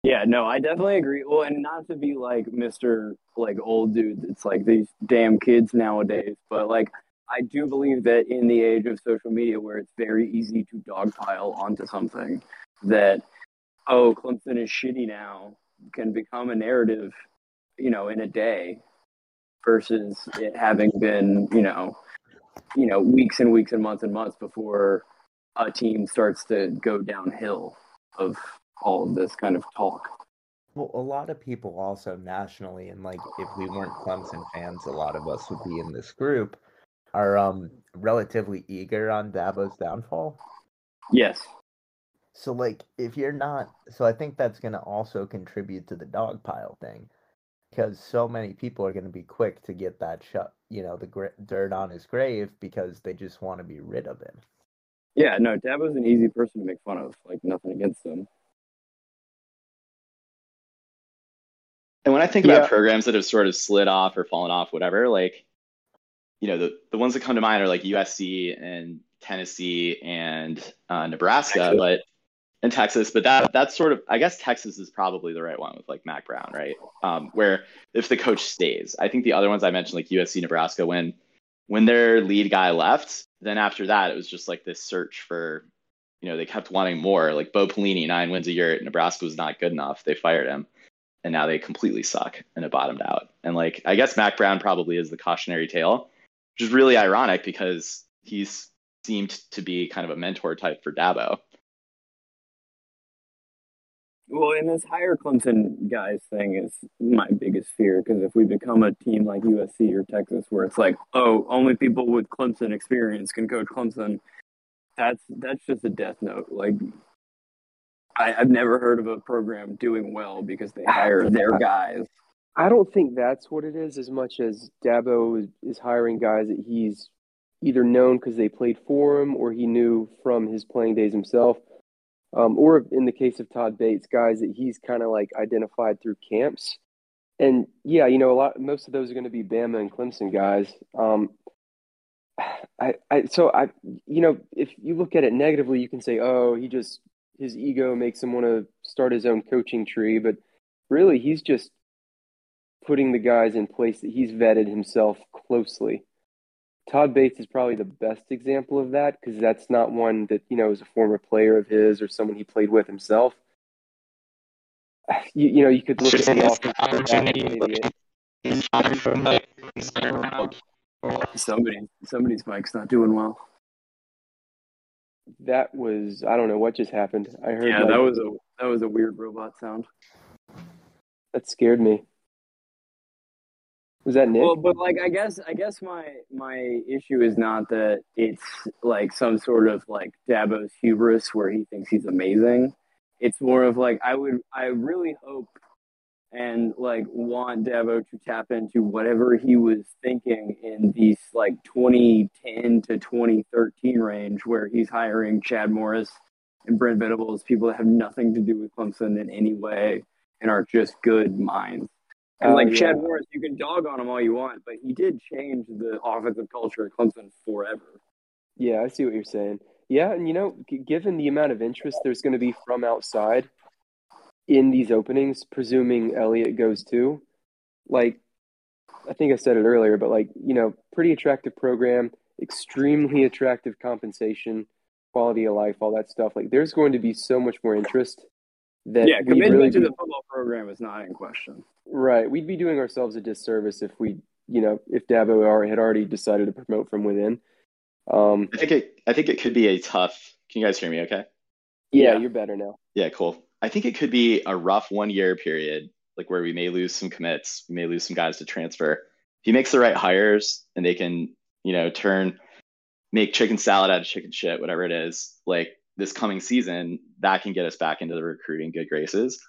Speaker 7: Yeah, no, I definitely agree. Well, and not to be like Mr. like old dude it's like these damn kids nowadays, but like I do believe that in the age of social media where it's very easy to dogpile onto something that oh, Clemson is shitty now can become a narrative, you know, in a day versus it having been, you know, you know, weeks and weeks and months and months before a team starts to go downhill of all of this kind of talk.
Speaker 6: Well, a lot of people also nationally, and like if we weren't Clemson fans, a lot of us would be in this group, are um relatively eager on Dabo's downfall.
Speaker 7: Yes.
Speaker 6: So like if you're not so I think that's going to also contribute to the dog pile thing because so many people are going to be quick to get that shut, you know, the gr- dirt on his grave because they just want to be rid of him.
Speaker 7: Yeah, no, Dabo's an easy person to make fun of. Like nothing against him.
Speaker 3: And when I think
Speaker 8: Yeah.
Speaker 3: about programs that have sort of slid off or fallen off, whatever, like, you know, the, the ones that come to mind are like USC and Tennessee and uh, Nebraska,
Speaker 7: Texas.
Speaker 3: but and Texas. But that that's sort of I guess Texas is probably the right one with like Mack Brown, right? Um, where if the coach stays, I think the other ones I mentioned like USC, Nebraska, when when their lead guy left, then after that it was just like this search for, you know, they kept wanting more. Like Bo Pelini, nine wins a year at Nebraska was not good enough. They fired him and now they completely suck and it bottomed out. And like I guess Mack Brown probably is the cautionary tale, which is really ironic because he's seemed to be kind of a mentor type for Dabo.
Speaker 7: Well, and this hire Clemson guys thing is my biggest fear because if we become a team like USC or Texas, where it's like, oh, only people with Clemson experience can coach Clemson, that's that's just a death note. Like, I, I've never heard of a program doing well because they hire their guys.
Speaker 8: I don't think that's what it is as much as Dabo is, is hiring guys that he's either known because they played for him or he knew from his playing days himself. Um, or in the case of Todd Bates, guys that he's kind of like identified through camps. And yeah, you know, a lot, most of those are going to be Bama and Clemson guys. Um, I, I, so I, you know, if you look at it negatively, you can say, oh, he just, his ego makes him want to start his own coaching tree. But really, he's just putting the guys in place that he's vetted himself closely. Todd Bates is probably the best example of that because that's not one that, you know, is a former player of his or someone he played with himself. You, you know, you could look at the opportunity.
Speaker 7: Somebody, somebody's mic's not doing well.
Speaker 8: That was, I don't know what just happened. I heard
Speaker 7: Yeah,
Speaker 8: like,
Speaker 7: that was a that was a weird robot sound.
Speaker 8: that scared me. Was that Nick?
Speaker 7: Well, but like I guess I guess my my issue is not that it's like some sort of like Dabo's hubris where he thinks he's amazing. It's more of like I would I really hope and like want Dabo to tap into whatever he was thinking in these like 2010 to 2013 range where he's hiring Chad Morris and Brent Venables, people that have nothing to do with Clemson in any way and are just good minds. And
Speaker 8: Oh,
Speaker 7: like
Speaker 8: yeah.
Speaker 7: Chad Morris, you can dog on him all you want, but he did change the offensive culture at Clemson forever.
Speaker 8: Yeah, I see what you're saying. Yeah, and you know, g- given the amount of interest there's going to be from outside in these openings, presuming Elliott goes too, like I think I said it earlier, but like, you know, pretty attractive program, extremely attractive compensation, quality of life, all that stuff. Like there's going to be so much more interest that
Speaker 7: yeah, commitment
Speaker 8: really
Speaker 7: to
Speaker 8: be,
Speaker 7: the football program is not in question.
Speaker 8: Right. We'd be doing ourselves a disservice if we, you know, if Dabo had already decided to promote from within. Um,
Speaker 3: I think it I think it could be a tough can you guys hear me okay?
Speaker 8: yeah,
Speaker 7: Yeah.
Speaker 8: you're better now.
Speaker 3: Yeah, cool. I think it could be a rough one year period, like where we may lose some commits, we may lose some guys to transfer. If he makes the right hires and they can, you know, turn make chicken salad out of chicken shit, whatever it is, like this coming season, that can get us back into the recruiting good graces.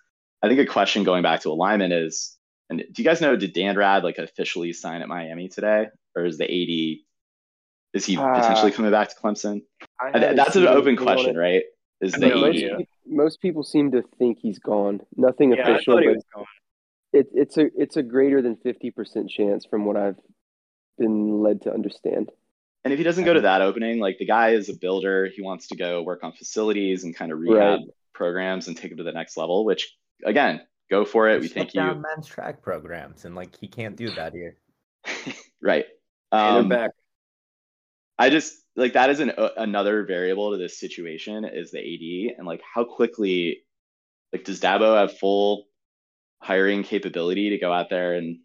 Speaker 3: I think a question going back to alignment is, and do you guys know did Dan Rad like officially sign at Miami today, or is the AD is he
Speaker 8: Uh,
Speaker 3: potentially coming back to Clemson?
Speaker 8: I
Speaker 3: I- That's an open question,
Speaker 8: it.
Speaker 3: right? Is the
Speaker 7: know,
Speaker 8: most,
Speaker 7: yeah.
Speaker 3: AD
Speaker 8: most people seem to think he's gone. Nothing
Speaker 7: Yeah,
Speaker 8: official, but
Speaker 7: was
Speaker 8: it, it's a it's a greater than fifty percent chance from what I've been led to understand.
Speaker 3: And if he doesn't go to that opening, like the guy is a builder, he wants to go work on facilities and kind of rehab
Speaker 8: Right.
Speaker 3: programs and take them to the next level, which again, go for it. We
Speaker 6: Shut
Speaker 3: think
Speaker 6: down
Speaker 3: you
Speaker 6: men's track programs, and like he can't do that here.
Speaker 3: right. Um,
Speaker 7: they're back.
Speaker 3: I just like that is an uh, another variable to this situation is the AD and like how quickly like does Dabo have full hiring capability to go out there and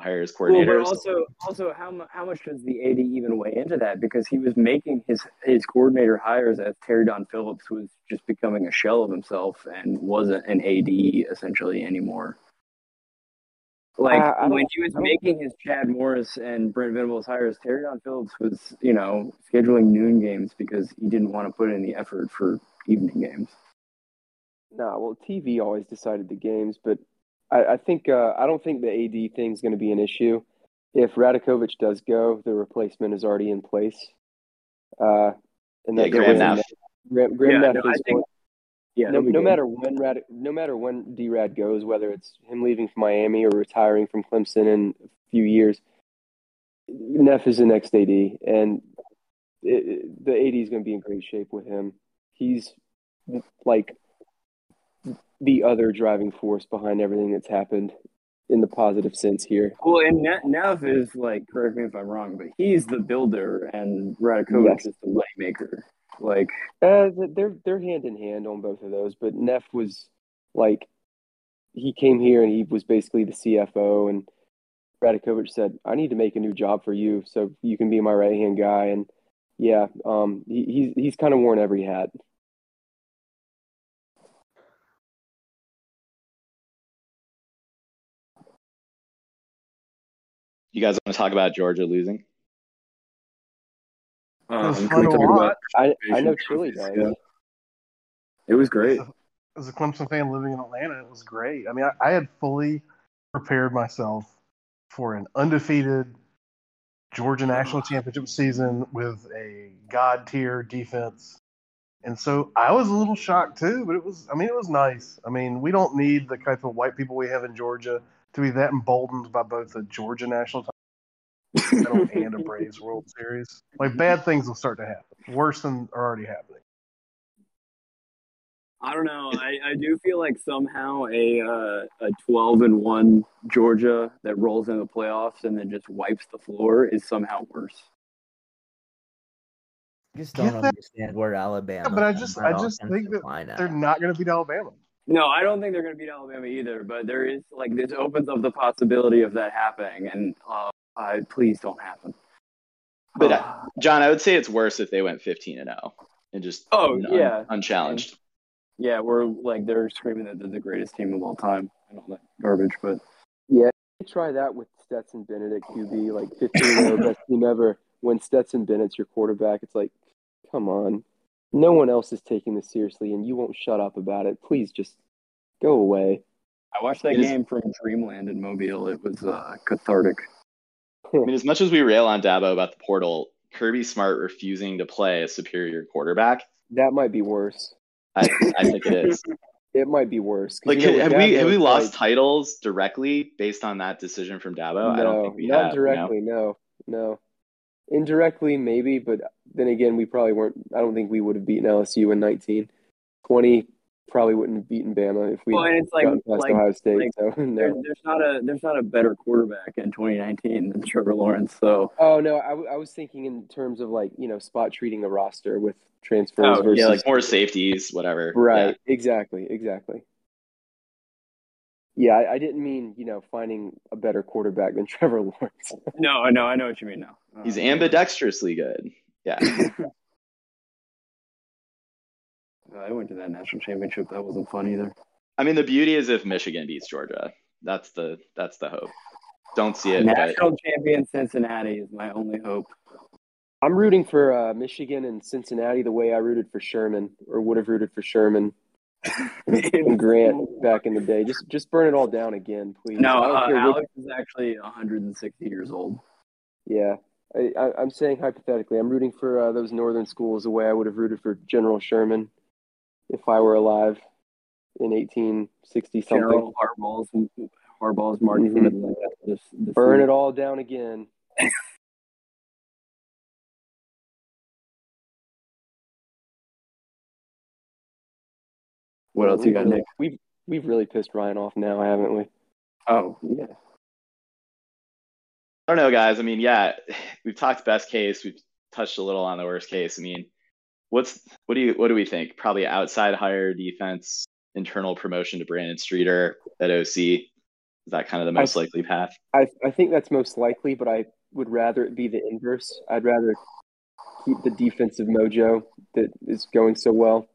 Speaker 3: hire his
Speaker 7: Well,
Speaker 3: coordinators?
Speaker 7: but also, also, how how much does the AD even weigh into that? Because he was making his his coordinator hires as Terry Don Phillips was just becoming a shell of himself and wasn't an AD essentially anymore. Like
Speaker 8: Uh,
Speaker 7: when he was making his Chad Morris and Brent Venables hires, Terry Don Phillips was you know scheduling noon games because he didn't want to put in the effort for evening games.
Speaker 8: Nah, well, TV always decided the games, but I, I think uh, I don't think the AD thing is going to be an issue. If Radakovich does go, the replacement is already in place. Uh, and that
Speaker 3: Graham
Speaker 8: Graham. Graham, Graham
Speaker 7: Yeah, no,
Speaker 8: is
Speaker 7: think- Yeah,
Speaker 8: no, no matter when Rad, no matter when D Rad goes, whether it's him leaving from Miami or retiring from Clemson in a few years, Neff is the next AD, and it, it- the AD is going to be in great shape with him. He's like the other driving force behind everything that's happened in the positive sense here.
Speaker 7: Well, and Ne- Neff is like, correct me if I'm wrong, but he's the builder, and Radakovich
Speaker 8: Yes.
Speaker 7: is the moneymaker. Like,
Speaker 8: Uh, they're they're hand in hand on both of those, but Neff was like he came here and he was basically the CFO, and Radakovich said, "I need to make a new job for you, so you can be my right hand guy." And yeah, um, he, he's he's kind of worn every hat.
Speaker 3: You guys want to talk about Georgia losing?
Speaker 7: um,
Speaker 5: was fun
Speaker 7: we
Speaker 5: to
Speaker 7: talk about.
Speaker 8: I I know
Speaker 7: Trophies,
Speaker 8: Chili does.
Speaker 7: yeah. It was great.
Speaker 5: As a, as a Clemson fan living in Atlanta, it was great. I mean, I, I had fully prepared myself for an undefeated Georgia national championship season with a god tier defense. And so I was a little shocked too, but it was, I mean, it was nice. I mean, we don't need the type of white people we have in Georgia to be that emboldened by both the Georgia national title and a Braves World Series. Like, bad things will start to happen, worse than are already happening.
Speaker 7: I don't know. I, I do feel like somehow a uh, a twelve and one Georgia that rolls into the playoffs and then just wipes the floor is somehow worse.
Speaker 6: I just don't understand where Alabama.
Speaker 5: but I just- I just think that. They're not going to beat Alabama.
Speaker 7: No, I don't think they're going to beat Alabama either. But there is like this opens up the possibility of that happening, and uh, I, please don't happen.
Speaker 3: But
Speaker 7: Uh,
Speaker 3: uh, John, I would say it's worse if they went 15 and 0 and just
Speaker 7: Oh,
Speaker 3: un-
Speaker 7: yeah.
Speaker 3: unchallenged.
Speaker 7: yeah, we're like they're screaming that they're the greatest team of all time and all that garbage. But
Speaker 8: Yeah, try that with Stetson Bennett at QB, like 15 best team ever. When Stetson Bennett's your quarterback, it's like, come on. No one else is taking this seriously, and you won't shut up about it. Please just go away.
Speaker 7: I watched that
Speaker 3: It is-
Speaker 7: game from Dreamland in Mobile. It was uh, cathartic.
Speaker 3: I mean, as much as we rail on Dabo about the portal, Kirby Smart refusing to play a superior quarterback,
Speaker 8: That might be worse.
Speaker 3: I, I think it is.
Speaker 8: It might be worse.
Speaker 3: Like,
Speaker 8: you know,
Speaker 3: have
Speaker 8: with
Speaker 3: we have we lost
Speaker 8: like-
Speaker 3: titles directly based on that decision from Dabo? I don't think we
Speaker 8: not
Speaker 3: have. you know?
Speaker 8: directly. No, no. Indirectly, maybe, but then again, we probably weren't. I don't think we would have beaten LSU in 19. 20 probably wouldn't have beaten Bama if we
Speaker 7: Well, and it's like
Speaker 8: past
Speaker 7: like
Speaker 8: Ohio State.
Speaker 7: like,
Speaker 8: so
Speaker 7: there's,
Speaker 8: no.
Speaker 7: there's not a there's not a better quarterback in 2019 than Trevor Lawrence. So
Speaker 8: Oh no, I was thinking in terms of like you know spot treating the roster with transfers
Speaker 7: Oh,
Speaker 8: versus
Speaker 3: Yeah, like more safeties, whatever.
Speaker 8: right. Exactly, exactly. Yeah, I, I didn't mean you know finding a better quarterback than Trevor Lawrence.
Speaker 7: no, I know I know what you mean now.
Speaker 3: Yeah. He's
Speaker 7: Uh,
Speaker 3: ambidextrously good. Yeah.
Speaker 7: I went to that national championship. That wasn't fun either.
Speaker 3: I mean, the beauty is if Michigan beats Georgia. That's the that's the hope. Don't see it, but
Speaker 7: National champion Cincinnati is my only hope.
Speaker 8: I'm rooting for uh, Michigan and Cincinnati the way I rooted for Sherman or would have rooted for Sherman and Grant back in the day. Just just burn it all down again, please.
Speaker 7: No, uh, Alex is actually 160 years old.
Speaker 8: Yeah, I, I, I'm saying hypothetically, I'm rooting for uh, those northern schools the way I would have rooted for General Sherman if I were alive in 1860 something.
Speaker 7: General Harbaugh's Harbaugh's from Atlanta. This, this
Speaker 8: Burn
Speaker 7: season.
Speaker 8: it all down again.
Speaker 7: What else you got,
Speaker 8: We've-
Speaker 7: Nick?
Speaker 8: We've we've really pissed Ryan off now, haven't we?
Speaker 7: Oh yeah.
Speaker 3: I don't know, guys. I mean, yeah, we've talked best case. We've touched a little on the worst case. I mean, what's what do you what do we think? Probably outside hire defense, internal promotion to Brandon Streeter at OC. Is that kind of the most
Speaker 8: I-
Speaker 3: likely path?
Speaker 8: I I think that's most likely, but I would rather it be the inverse. I'd rather keep the defensive mojo that is going so well.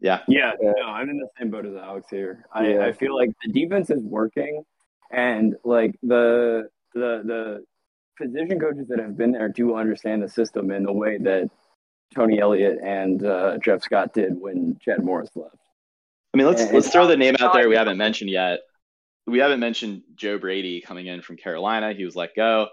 Speaker 3: Yeah.
Speaker 7: Yeah,
Speaker 8: Yeah.
Speaker 7: no, I'm in the same boat as Alex here. I,
Speaker 8: Yeah.
Speaker 7: I feel like the defense is working, and like the the the position coaches that have been there do understand the system in the way that Tony Elliott and uh, Jeff Scott did when Chad Morris left.
Speaker 3: I mean, let's
Speaker 7: And
Speaker 3: let's throw the name out there we haven't mentioned yet. We haven't mentioned Joe Brady coming in from Carolina. He was let go.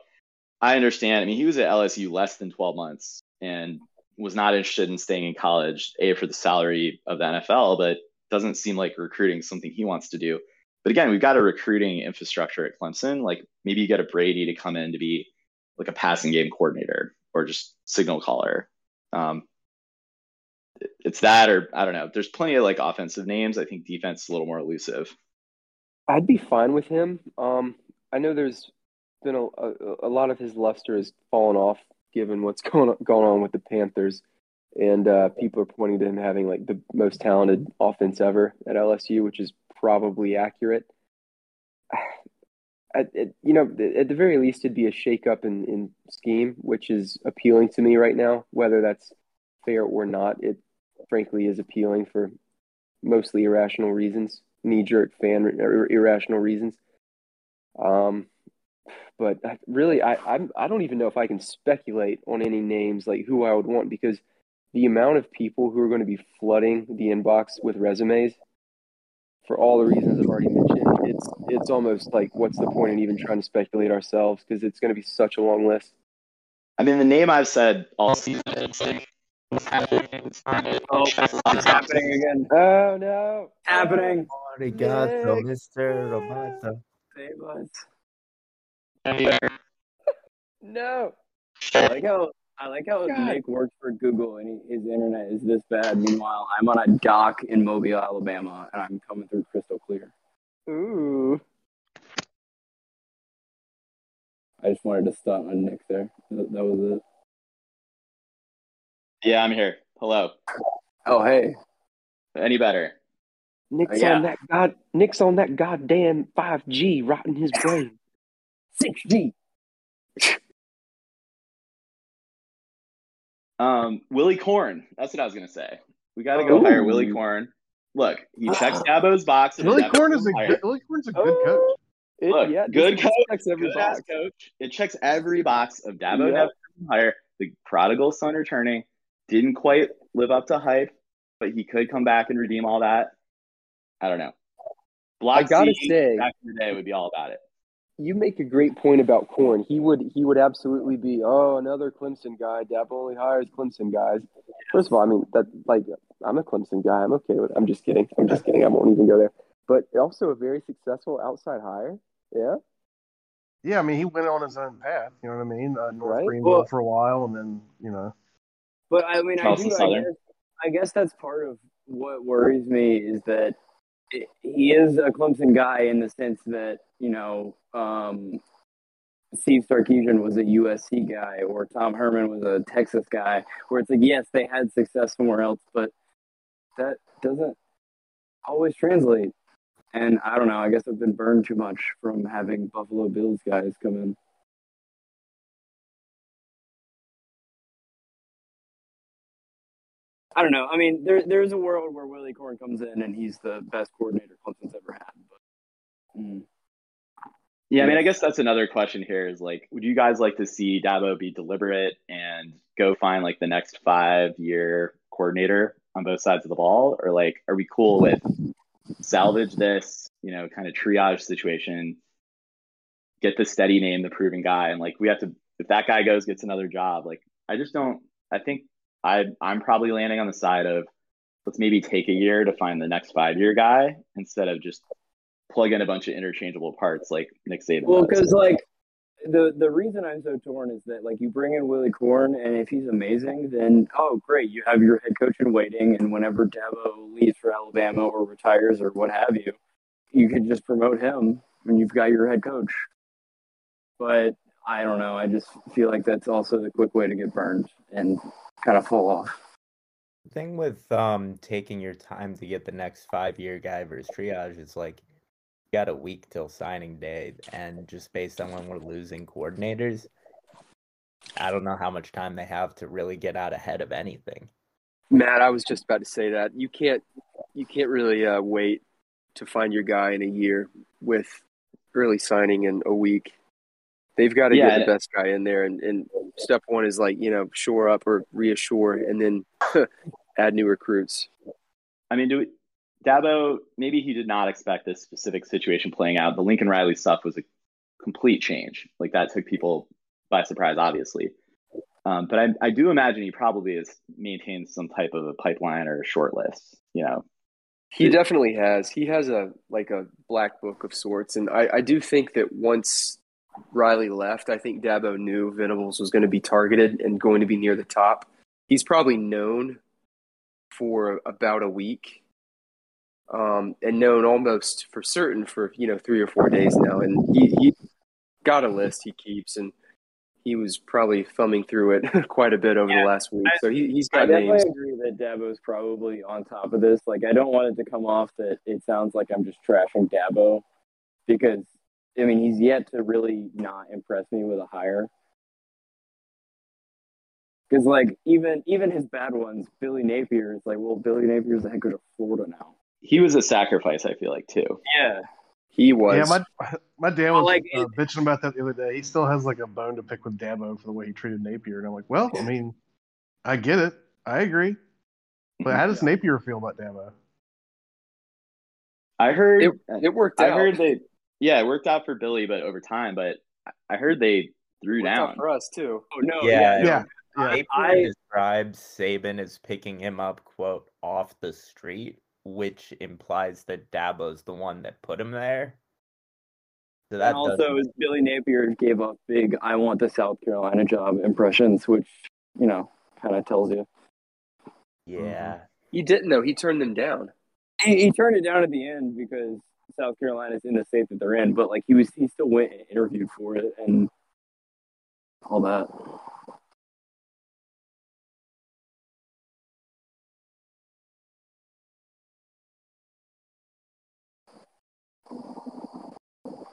Speaker 3: I understand. I mean, he was at LSU less than 12 months and was not interested in staying in college, A, for the salary of the NFL, but doesn't seem like recruiting is something he wants to do. But again, we've got a recruiting infrastructure at Clemson. Like maybe you get a Brady to come in to be like a passing game coordinator or just signal caller. Um, it's that, or I don't know. There's plenty of like offensive names. I think defense is a little more elusive.
Speaker 8: I'd be fine with him. Um, I know there's been a, a, a lot of his luster has fallen off given what's going on, going on with the Panthers, and uh, people are pointing to him having like the most talented offense ever at LSU, which is probably accurate. At, at, you know, at the very least, it'd be a shakeup in, in scheme, which is appealing to me right now. Whether that's fair or not, it frankly is appealing for mostly irrational reasons, knee jerk fan ir- irrational reasons. Um, but I, really, I I'm, I don't even know if I can speculate on any names like who I would want because the amount of people who are going to be flooding the inbox with resumes for all the reasons I've already mentioned, it's it's almost like what's the point in even trying to speculate ourselves because it's going to be such a long list.
Speaker 3: I mean, the name I've said all season is like, what's happening? It's happening.
Speaker 7: Oh, it's happening again.
Speaker 8: Oh no!
Speaker 7: Happening.
Speaker 6: Arigato,
Speaker 8: Nick.
Speaker 6: Mr. Roboto.
Speaker 7: Save us.
Speaker 8: No!
Speaker 7: I like how I like how
Speaker 8: God.
Speaker 7: Nick works for Google and he, his internet is this bad. Meanwhile, I'm on a dock in Mobile, Alabama, and I'm coming through crystal clear.
Speaker 8: Ooh!
Speaker 7: I just wanted to stunt on Nick there. That, that was it.
Speaker 3: Yeah, I'm here. Hello.
Speaker 7: Oh hey,
Speaker 3: Any better?
Speaker 8: Nick's uh,
Speaker 7: yeah.
Speaker 8: on that god. Nick's on that goddamn five G, rotting his brain.
Speaker 7: Six G.
Speaker 3: Um, Willie Korn. That's what I was gonna say. We got to go hire Willie Korn. Look, he checks Dabo's box.
Speaker 5: Willie
Speaker 3: Dabo's
Speaker 5: Korn is a
Speaker 3: hired.
Speaker 5: good, Willie Korn's a good coach.
Speaker 8: It,
Speaker 3: Look,
Speaker 8: yeah,
Speaker 3: good coach,
Speaker 8: checks every
Speaker 3: good
Speaker 8: box.
Speaker 3: coach. It checks every box of Dabo
Speaker 8: Yeah.
Speaker 3: hire. The prodigal son returning didn't quite live up to hype, but he could come back and redeem all that. I don't know. Block
Speaker 8: I gotta
Speaker 3: C
Speaker 8: say-
Speaker 3: back in the day would be all about it.
Speaker 8: You make a great point about Korn. He would he would absolutely be oh another Clemson guy. Dabo only hires Clemson guys. First of all, I mean that like I'm a Clemson guy. I'm okay with. it. I'm just kidding. I'm just kidding. I won't even go there. But also a very successful outside hire. Yeah.
Speaker 5: Yeah, I mean, he went on his own path. You know what I mean? Uh, North
Speaker 8: Right.
Speaker 5: Greenville
Speaker 7: Well-
Speaker 5: for a while, and then you know,
Speaker 7: But I mean, I, do, I, guess, I guess that's part of what worries me is that it, he is a Clemson guy in the sense that you know um, Steve Sarkisian was a USC guy or Tom Herman was a Texas guy. Where it's like, yes, they had success somewhere else, but that doesn't always translate. And I don't know. I guess I've been burned too much from having Buffalo Bills guys come in. I don't know. I mean, there there's a world where Willie Korn comes in and he's the best coordinator Clemson's ever had. But mm.
Speaker 3: Yeah, I mean, I guess that's another question here is like, would you guys like to see Dabo be deliberate and go find like the next five year coordinator on both sides of the ball? Or like, are we cool with salvage this, you know, kind of triage situation, get the steady name, the proven guy, and like we have to if that guy goes gets another job, like I just don't I think I I'm probably landing on the side of let's maybe take a year to find the next five year guy instead of just plug in a bunch of interchangeable parts like Nick Saban.
Speaker 7: Well, because like the the reason I'm so torn is that like you bring in Willie Korn, and if he's amazing, then oh great, you have your head coach in waiting, and whenever Dabo leaves for Alabama or retires or what have you, you could just promote him, and you've got your head coach. But I don't know. I just feel like that's also the quick way to get burned and kind of fall off.
Speaker 6: The thing with um taking your time to get the next five year guy versus triage is like you got a week till signing day, and just based on when we're losing coordinators, I don't know how much time they have to really get out ahead of anything.
Speaker 10: Matt, I was just about to say that you can't you can't really uh, wait to find your guy in a year with early signing in a week. They've got to
Speaker 3: Yeah,
Speaker 10: get the
Speaker 3: and-
Speaker 10: best guy in there, and, and step one is like you know shore up or reassure, and then add new recruits.
Speaker 3: I mean, do we, Dabo, maybe he did not expect this specific situation playing out. The Lincoln Riley stuff was a complete change. Like that took people by surprise, obviously. Um, but I, I do imagine he probably has maintained some type of a pipeline or a short list. You know,
Speaker 8: He definitely has. He has a like a black book of sorts, and I, I do think that once Riley left, I think Dabo knew Venables was going to be targeted and going to be near the top. He's probably known for about a week, um, and known almost for certain for you know three or four days now. And he he got a list he keeps, and he was probably thumbing through it quite a bit over
Speaker 7: Yeah,
Speaker 8: the last week.
Speaker 7: I-
Speaker 8: so he he's
Speaker 7: I
Speaker 8: got
Speaker 7: definitely
Speaker 8: names.
Speaker 7: agree that Dabo's probably on top of this. Like, I don't want it to come off that it sounds like I'm just trashing Dabo because, I mean, he's yet to really not impress me with a hire. Because, like, even even his bad ones, Billy Napier is like, well, Billy Napier's the head coach of Florida now.
Speaker 3: he was a sacrifice. I feel like too.
Speaker 7: Yeah.
Speaker 8: He was.
Speaker 5: Yeah, my my dad was
Speaker 7: like,
Speaker 5: uh, bitching about that the other day. He still has like a bone to pick with Dabo for the way he treated Napier, and I'm like, well, I mean, I get it, I agree, but how does Napier feel about Dabo?
Speaker 3: I heard
Speaker 8: It, it worked
Speaker 3: I
Speaker 8: out.
Speaker 3: heard they yeah, it worked out for Billy, but over time. But I heard they threw
Speaker 8: Worked out
Speaker 3: down.
Speaker 8: for us too.
Speaker 7: Oh, no.
Speaker 6: Yeah,
Speaker 7: Yeah.
Speaker 5: Yeah, yeah.
Speaker 6: Napier
Speaker 7: I-
Speaker 6: describes Saban as picking him up, quote, off the street, which implies that Dabo's the one that put him there. So that
Speaker 7: and also, is Billy Napier gave up big "I want the South Carolina job" impressions, which you know kind of tells you.
Speaker 6: yeah. Mm-hmm.
Speaker 8: He didn't though. He turned them down.
Speaker 7: He, he turned it down at the end because South Carolina's in the state that they're in, but like he was, he still went and interviewed for it and all that.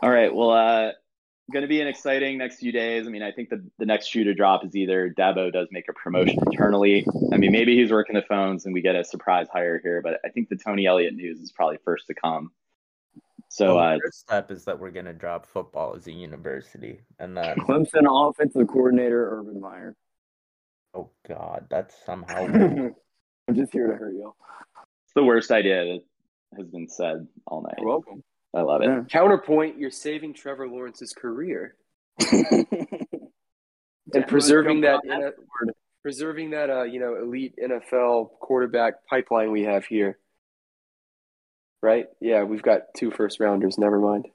Speaker 3: All right. Well, uh, going to be an exciting next few days. I mean, I think the, the next shoe to drop is either Dabo does make a promotion internally. I mean, maybe he's working the phones and we get a surprise hire here, but I think the Tony Elliott news is probably first to come. So,
Speaker 6: Well,
Speaker 3: uh,
Speaker 6: the first step is that we're going to drop football as a university. And then,
Speaker 7: Clemson offensive coordinator Urban Meyer.
Speaker 6: oh, God, that's somehow.
Speaker 7: I'm just here to hurt you.
Speaker 3: it's the worst idea that has been said all night.
Speaker 7: You're welcome.
Speaker 3: I love it.
Speaker 7: Yeah.
Speaker 8: Counterpoint: You're saving Trevor Lawrence's career
Speaker 7: and
Speaker 8: and preserving that, in a, preserving that, uh, you know, elite NFL quarterback pipeline we have here. Right? Yeah, we've got two first rounders. Never mind.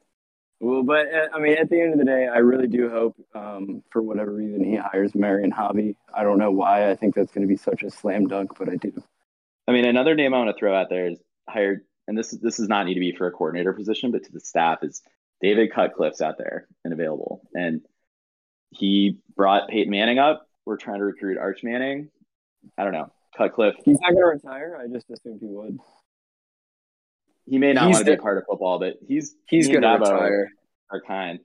Speaker 7: Well, but uh, I mean, at the end of the day, I really do hope, um, for whatever reason, he hires Marion Hobby. I don't know why. I think that's going to be such a slam dunk, but I do.
Speaker 3: I mean, another name I want to throw out there is hired, and this is this does not need to be for a coordinator position, but to the staff is David Cutcliffe's out there and available, and he brought Peyton Manning up. We're trying to recruit Arch Manning. I don't know Cutcliffe.
Speaker 7: He's not going to retire. I just assumed he would.
Speaker 3: He may not
Speaker 8: He's
Speaker 3: want to be a part of football, but he's
Speaker 8: He's
Speaker 3: he
Speaker 8: going to
Speaker 3: Dabo
Speaker 8: retire.
Speaker 3: Are kind.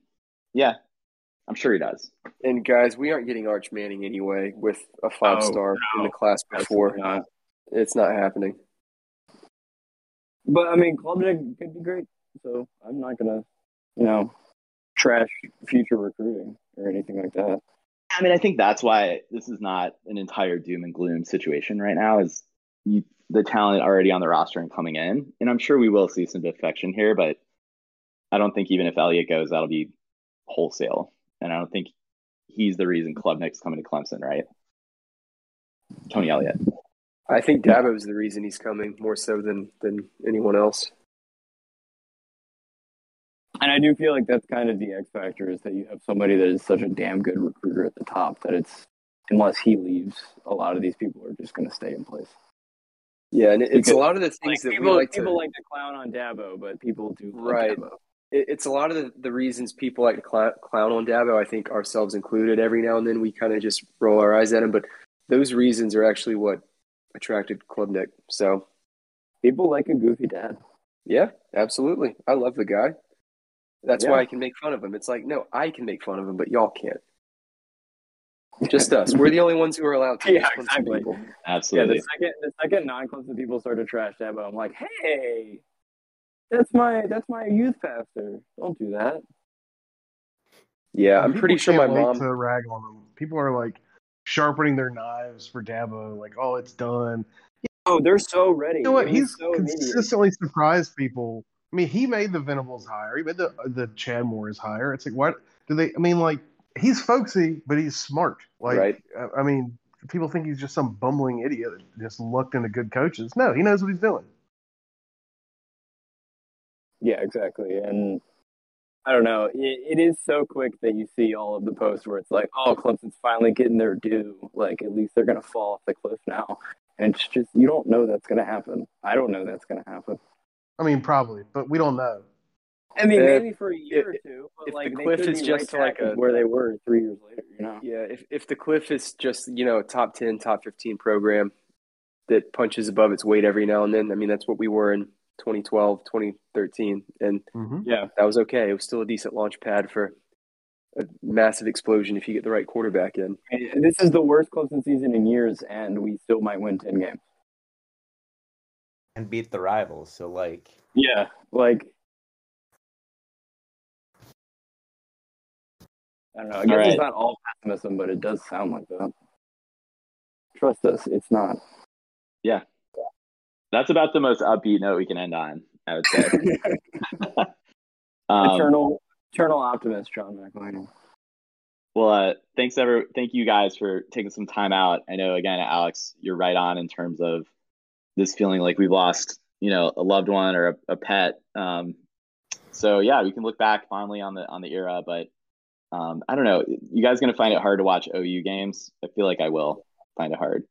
Speaker 3: Yeah, I'm sure he does.
Speaker 8: And guys, we aren't getting Arch Manning anyway with a five oh, star in the class before.
Speaker 7: Not.
Speaker 8: It's not happening.
Speaker 7: But I mean, Klubnik could be great. So I'm not going to, you know, trash future recruiting or anything like that.
Speaker 3: I mean, I think that's why this is not an entire doom and gloom situation right now. Is you, the talent already on the roster and coming in, and I'm sure we will see some defection here, but I don't think even if Elliott goes, that'll be wholesale, and I don't think he's the reason Klubnik's coming to Clemson, right? Tony Elliott.
Speaker 8: I think Dabo's the reason he's coming more so than than anyone else.
Speaker 7: And I do feel like that's kind of the X factor is that you have somebody that is such a damn good recruiter at the top that it's, unless he leaves, a lot of these people are just going to stay in place.
Speaker 8: Yeah, and it's
Speaker 7: Because,
Speaker 8: a lot of the things
Speaker 7: Like,
Speaker 8: that
Speaker 7: people,
Speaker 8: we like
Speaker 7: people
Speaker 8: to
Speaker 7: like to clown on Dabo, but people do love
Speaker 8: Right.
Speaker 7: Dabo.
Speaker 8: it- it's a lot of the, the reasons people like to clown, clown on Dabo. I think ourselves included. Every now and then we kind of just roll our eyes at him, but those reasons are actually what attracted Klubnik. So
Speaker 7: People like a goofy dad.
Speaker 8: yeah, absolutely. I love the guy. That's
Speaker 7: Yeah.
Speaker 8: why I can make fun of him. It's like no, I can make fun of him, but y'all can't. Just us. We're the only ones who are allowed to.
Speaker 7: Yeah,
Speaker 8: make fun of
Speaker 7: exactly.
Speaker 8: people.
Speaker 7: Yeah, the
Speaker 3: Absolutely.
Speaker 7: second the second non Clemson people start to trash Dabo, I'm like, hey, that's my that's my youth pastor. Don't do that.
Speaker 8: Yeah, I'm pretty sure my
Speaker 5: can't wait
Speaker 8: mom.
Speaker 5: to rag on them. People are like sharpening their knives for Dabo, like, oh, it's done.
Speaker 7: Oh, they're so ready.
Speaker 5: You know what?
Speaker 7: It
Speaker 5: He's
Speaker 7: so immediate.
Speaker 5: consistently surprised people. I mean, he made the Venables hire. He made the the Chad Morris hire. It's like, what do they? I mean, like he's folksy, but he's smart. Like,
Speaker 8: Right.
Speaker 5: I- I mean, people think he's just some bumbling idiot that just looked into good coaches. No, he knows what he's doing.
Speaker 7: Yeah, exactly. And I don't know. It, it is so quick that you see all of the posts where it's like, oh, Clemson's finally getting their due. Like, at least they're going to fall off the cliff now. And it's just, you don't know that's going to happen. I don't know that's going to happen.
Speaker 5: I mean, probably, but we don't know.
Speaker 7: I mean,
Speaker 8: Uh,
Speaker 7: maybe for a year
Speaker 8: if-
Speaker 7: or two, but
Speaker 8: if
Speaker 7: like
Speaker 8: the cliff is just
Speaker 7: right
Speaker 8: like a-
Speaker 7: where they were three years later. You know?
Speaker 8: Yeah, if if the Cliff is just you know a top ten, top fifteen program that punches above its weight every now and then, I mean that's what we were in 2012, 2013, and
Speaker 5: Mm-hmm.
Speaker 7: Yeah.
Speaker 8: that was okay. It was still a decent launch pad for a massive explosion if you get the right quarterback in.
Speaker 7: And this is the worst Clemson season in years, and we still might win ten games.
Speaker 6: and beat the rivals. So like,
Speaker 7: Yeah, like I don't know. I guess
Speaker 3: right.
Speaker 7: it's not all pessimism, but it does sound like that. Trust us, it's not. Yeah.
Speaker 3: That's about the most upbeat note we can end on, I would say. um,
Speaker 7: eternal, eternal optimist, John McElhaney.
Speaker 3: well, uh, thanks ever. Thank you guys for taking some time out. I know again, Alex, you're right on in terms of this feeling like we've lost, you know, a loved one or a, a pet. Um, so yeah, we can look back fondly on the on the era, but um, I don't know. You guys gonna find it hard to watch OU games? I feel like I will find it hard.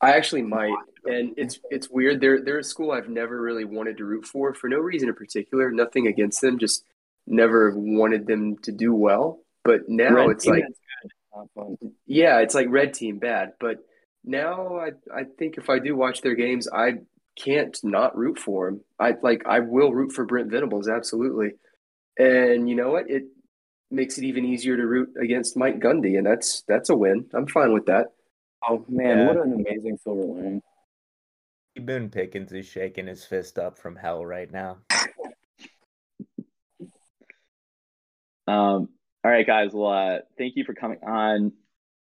Speaker 8: I actually might, and it's it's weird. They're they're a school I've never really wanted to root for for no reason in particular. Nothing against them, just never wanted them to do well. But now
Speaker 7: Red
Speaker 8: it's like,
Speaker 7: that's good. Not fun.
Speaker 8: yeah, it's like red team bad. But now I I think if I do watch their games, I can't not root for them. I like I will root for Brent Venables absolutely. And you know what? It makes it even easier to root against Mike Gundy, and that's that's a win. I'm fine with that.
Speaker 7: Oh man,
Speaker 6: Yeah.
Speaker 7: what an amazing silver lining!
Speaker 6: Boone Pickens is shaking his fist up from hell right now.
Speaker 3: Um, all right, guys. Well, uh, thank you for coming on.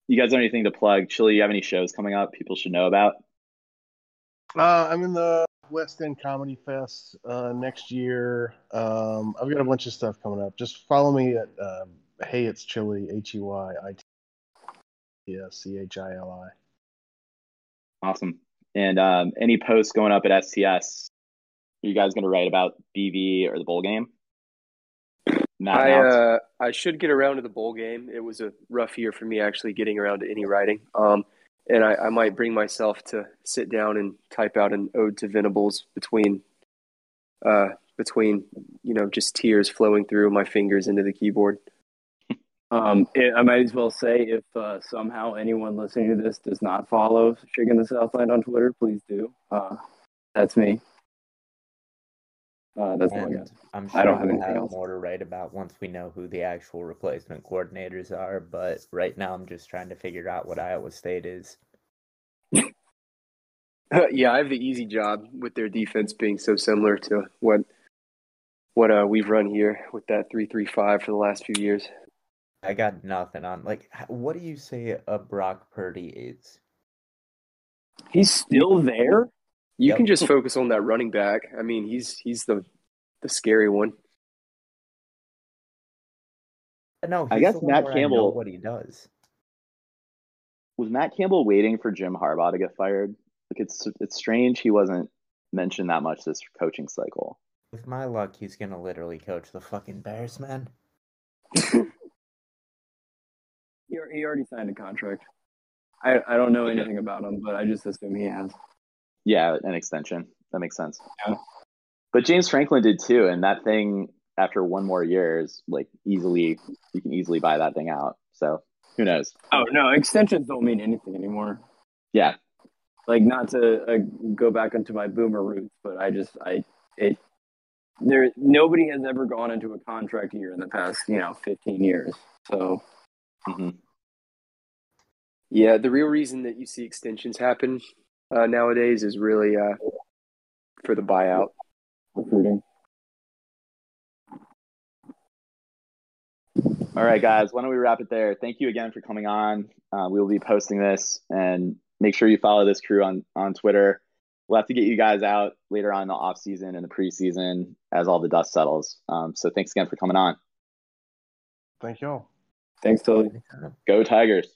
Speaker 3: You guys have anything to plug? Chili, you have any shows coming up people should know about?
Speaker 5: Uh, I'm in the West End Comedy Fest uh, next year. Um, I've got a bunch of stuff coming up. Just follow me at um, Hey It's Chili H E Y I T S C H I L I.
Speaker 3: Awesome. And um, any posts going up at STS? Are you guys going to write about BV or the bowl game? Matt
Speaker 8: I uh, I should get around to the bowl game. It was a rough year for me actually getting around to any writing. Um, and I, I might bring myself to sit down and type out an ode to Venables between, uh, between you know just tears flowing through my fingers into the keyboard.
Speaker 7: Um, it, I might as well say if uh, somehow anyone listening to this does not follow Shakin the Southland on Twitter, please do. Uh, that's me. Uh, that's all I
Speaker 6: And
Speaker 7: got.
Speaker 6: I'm
Speaker 7: I don't have
Speaker 6: we'll
Speaker 7: anything
Speaker 6: have
Speaker 7: else.
Speaker 6: more to write about once we know who the actual replacement coordinators are. But right now, I'm just trying to figure out what Iowa State is.
Speaker 8: yeah, I have the easy job with their defense being so similar to what what uh, we've run here with that three three five for the last few years.
Speaker 6: I got nothing on. Like, what do you say a Brock Purdy is?
Speaker 7: He's still there.
Speaker 8: You
Speaker 6: Yep.
Speaker 8: can just focus on that running back. I mean, he's he's the the scary one.
Speaker 6: No,
Speaker 3: I guess Matt
Speaker 6: where I know
Speaker 3: Campbell-
Speaker 6: what he does.
Speaker 3: Was Matt Campbell waiting for Jim Harbaugh to get fired? Like it's it's strange he wasn't mentioned that much this coaching cycle.
Speaker 6: With my luck, he's gonna literally coach the fucking Bears, man.
Speaker 7: He, he already signed a contract. I, I don't know anything about him, but I just assume he has.
Speaker 3: Yeah, an extension. That makes sense.
Speaker 7: Yeah.
Speaker 3: But James Franklin did too, and that thing after one more year is like easily you can easily buy that thing out. So who knows?
Speaker 7: Oh no, extensions don't mean anything anymore.
Speaker 3: Yeah,
Speaker 7: Like not to uh, go back into my boomer roots, but I just I it there nobody has ever gone into a contract year in the past you know fifteen years. So
Speaker 3: hmm
Speaker 8: Yeah, the real reason that you see extensions happen uh, nowadays is really uh, for the buyout.
Speaker 7: recruiting.
Speaker 3: All right, guys, why don't we wrap it there? Thank you again for coming on. Uh, we will be posting this, and make sure you follow this crew on on Twitter we'll have to get you guys out later on in the off season and the preseason as all the dust settles. Um, so thanks again for coming on.
Speaker 5: Thank y'all.
Speaker 7: Thanks, Tully.
Speaker 3: Go Tigers.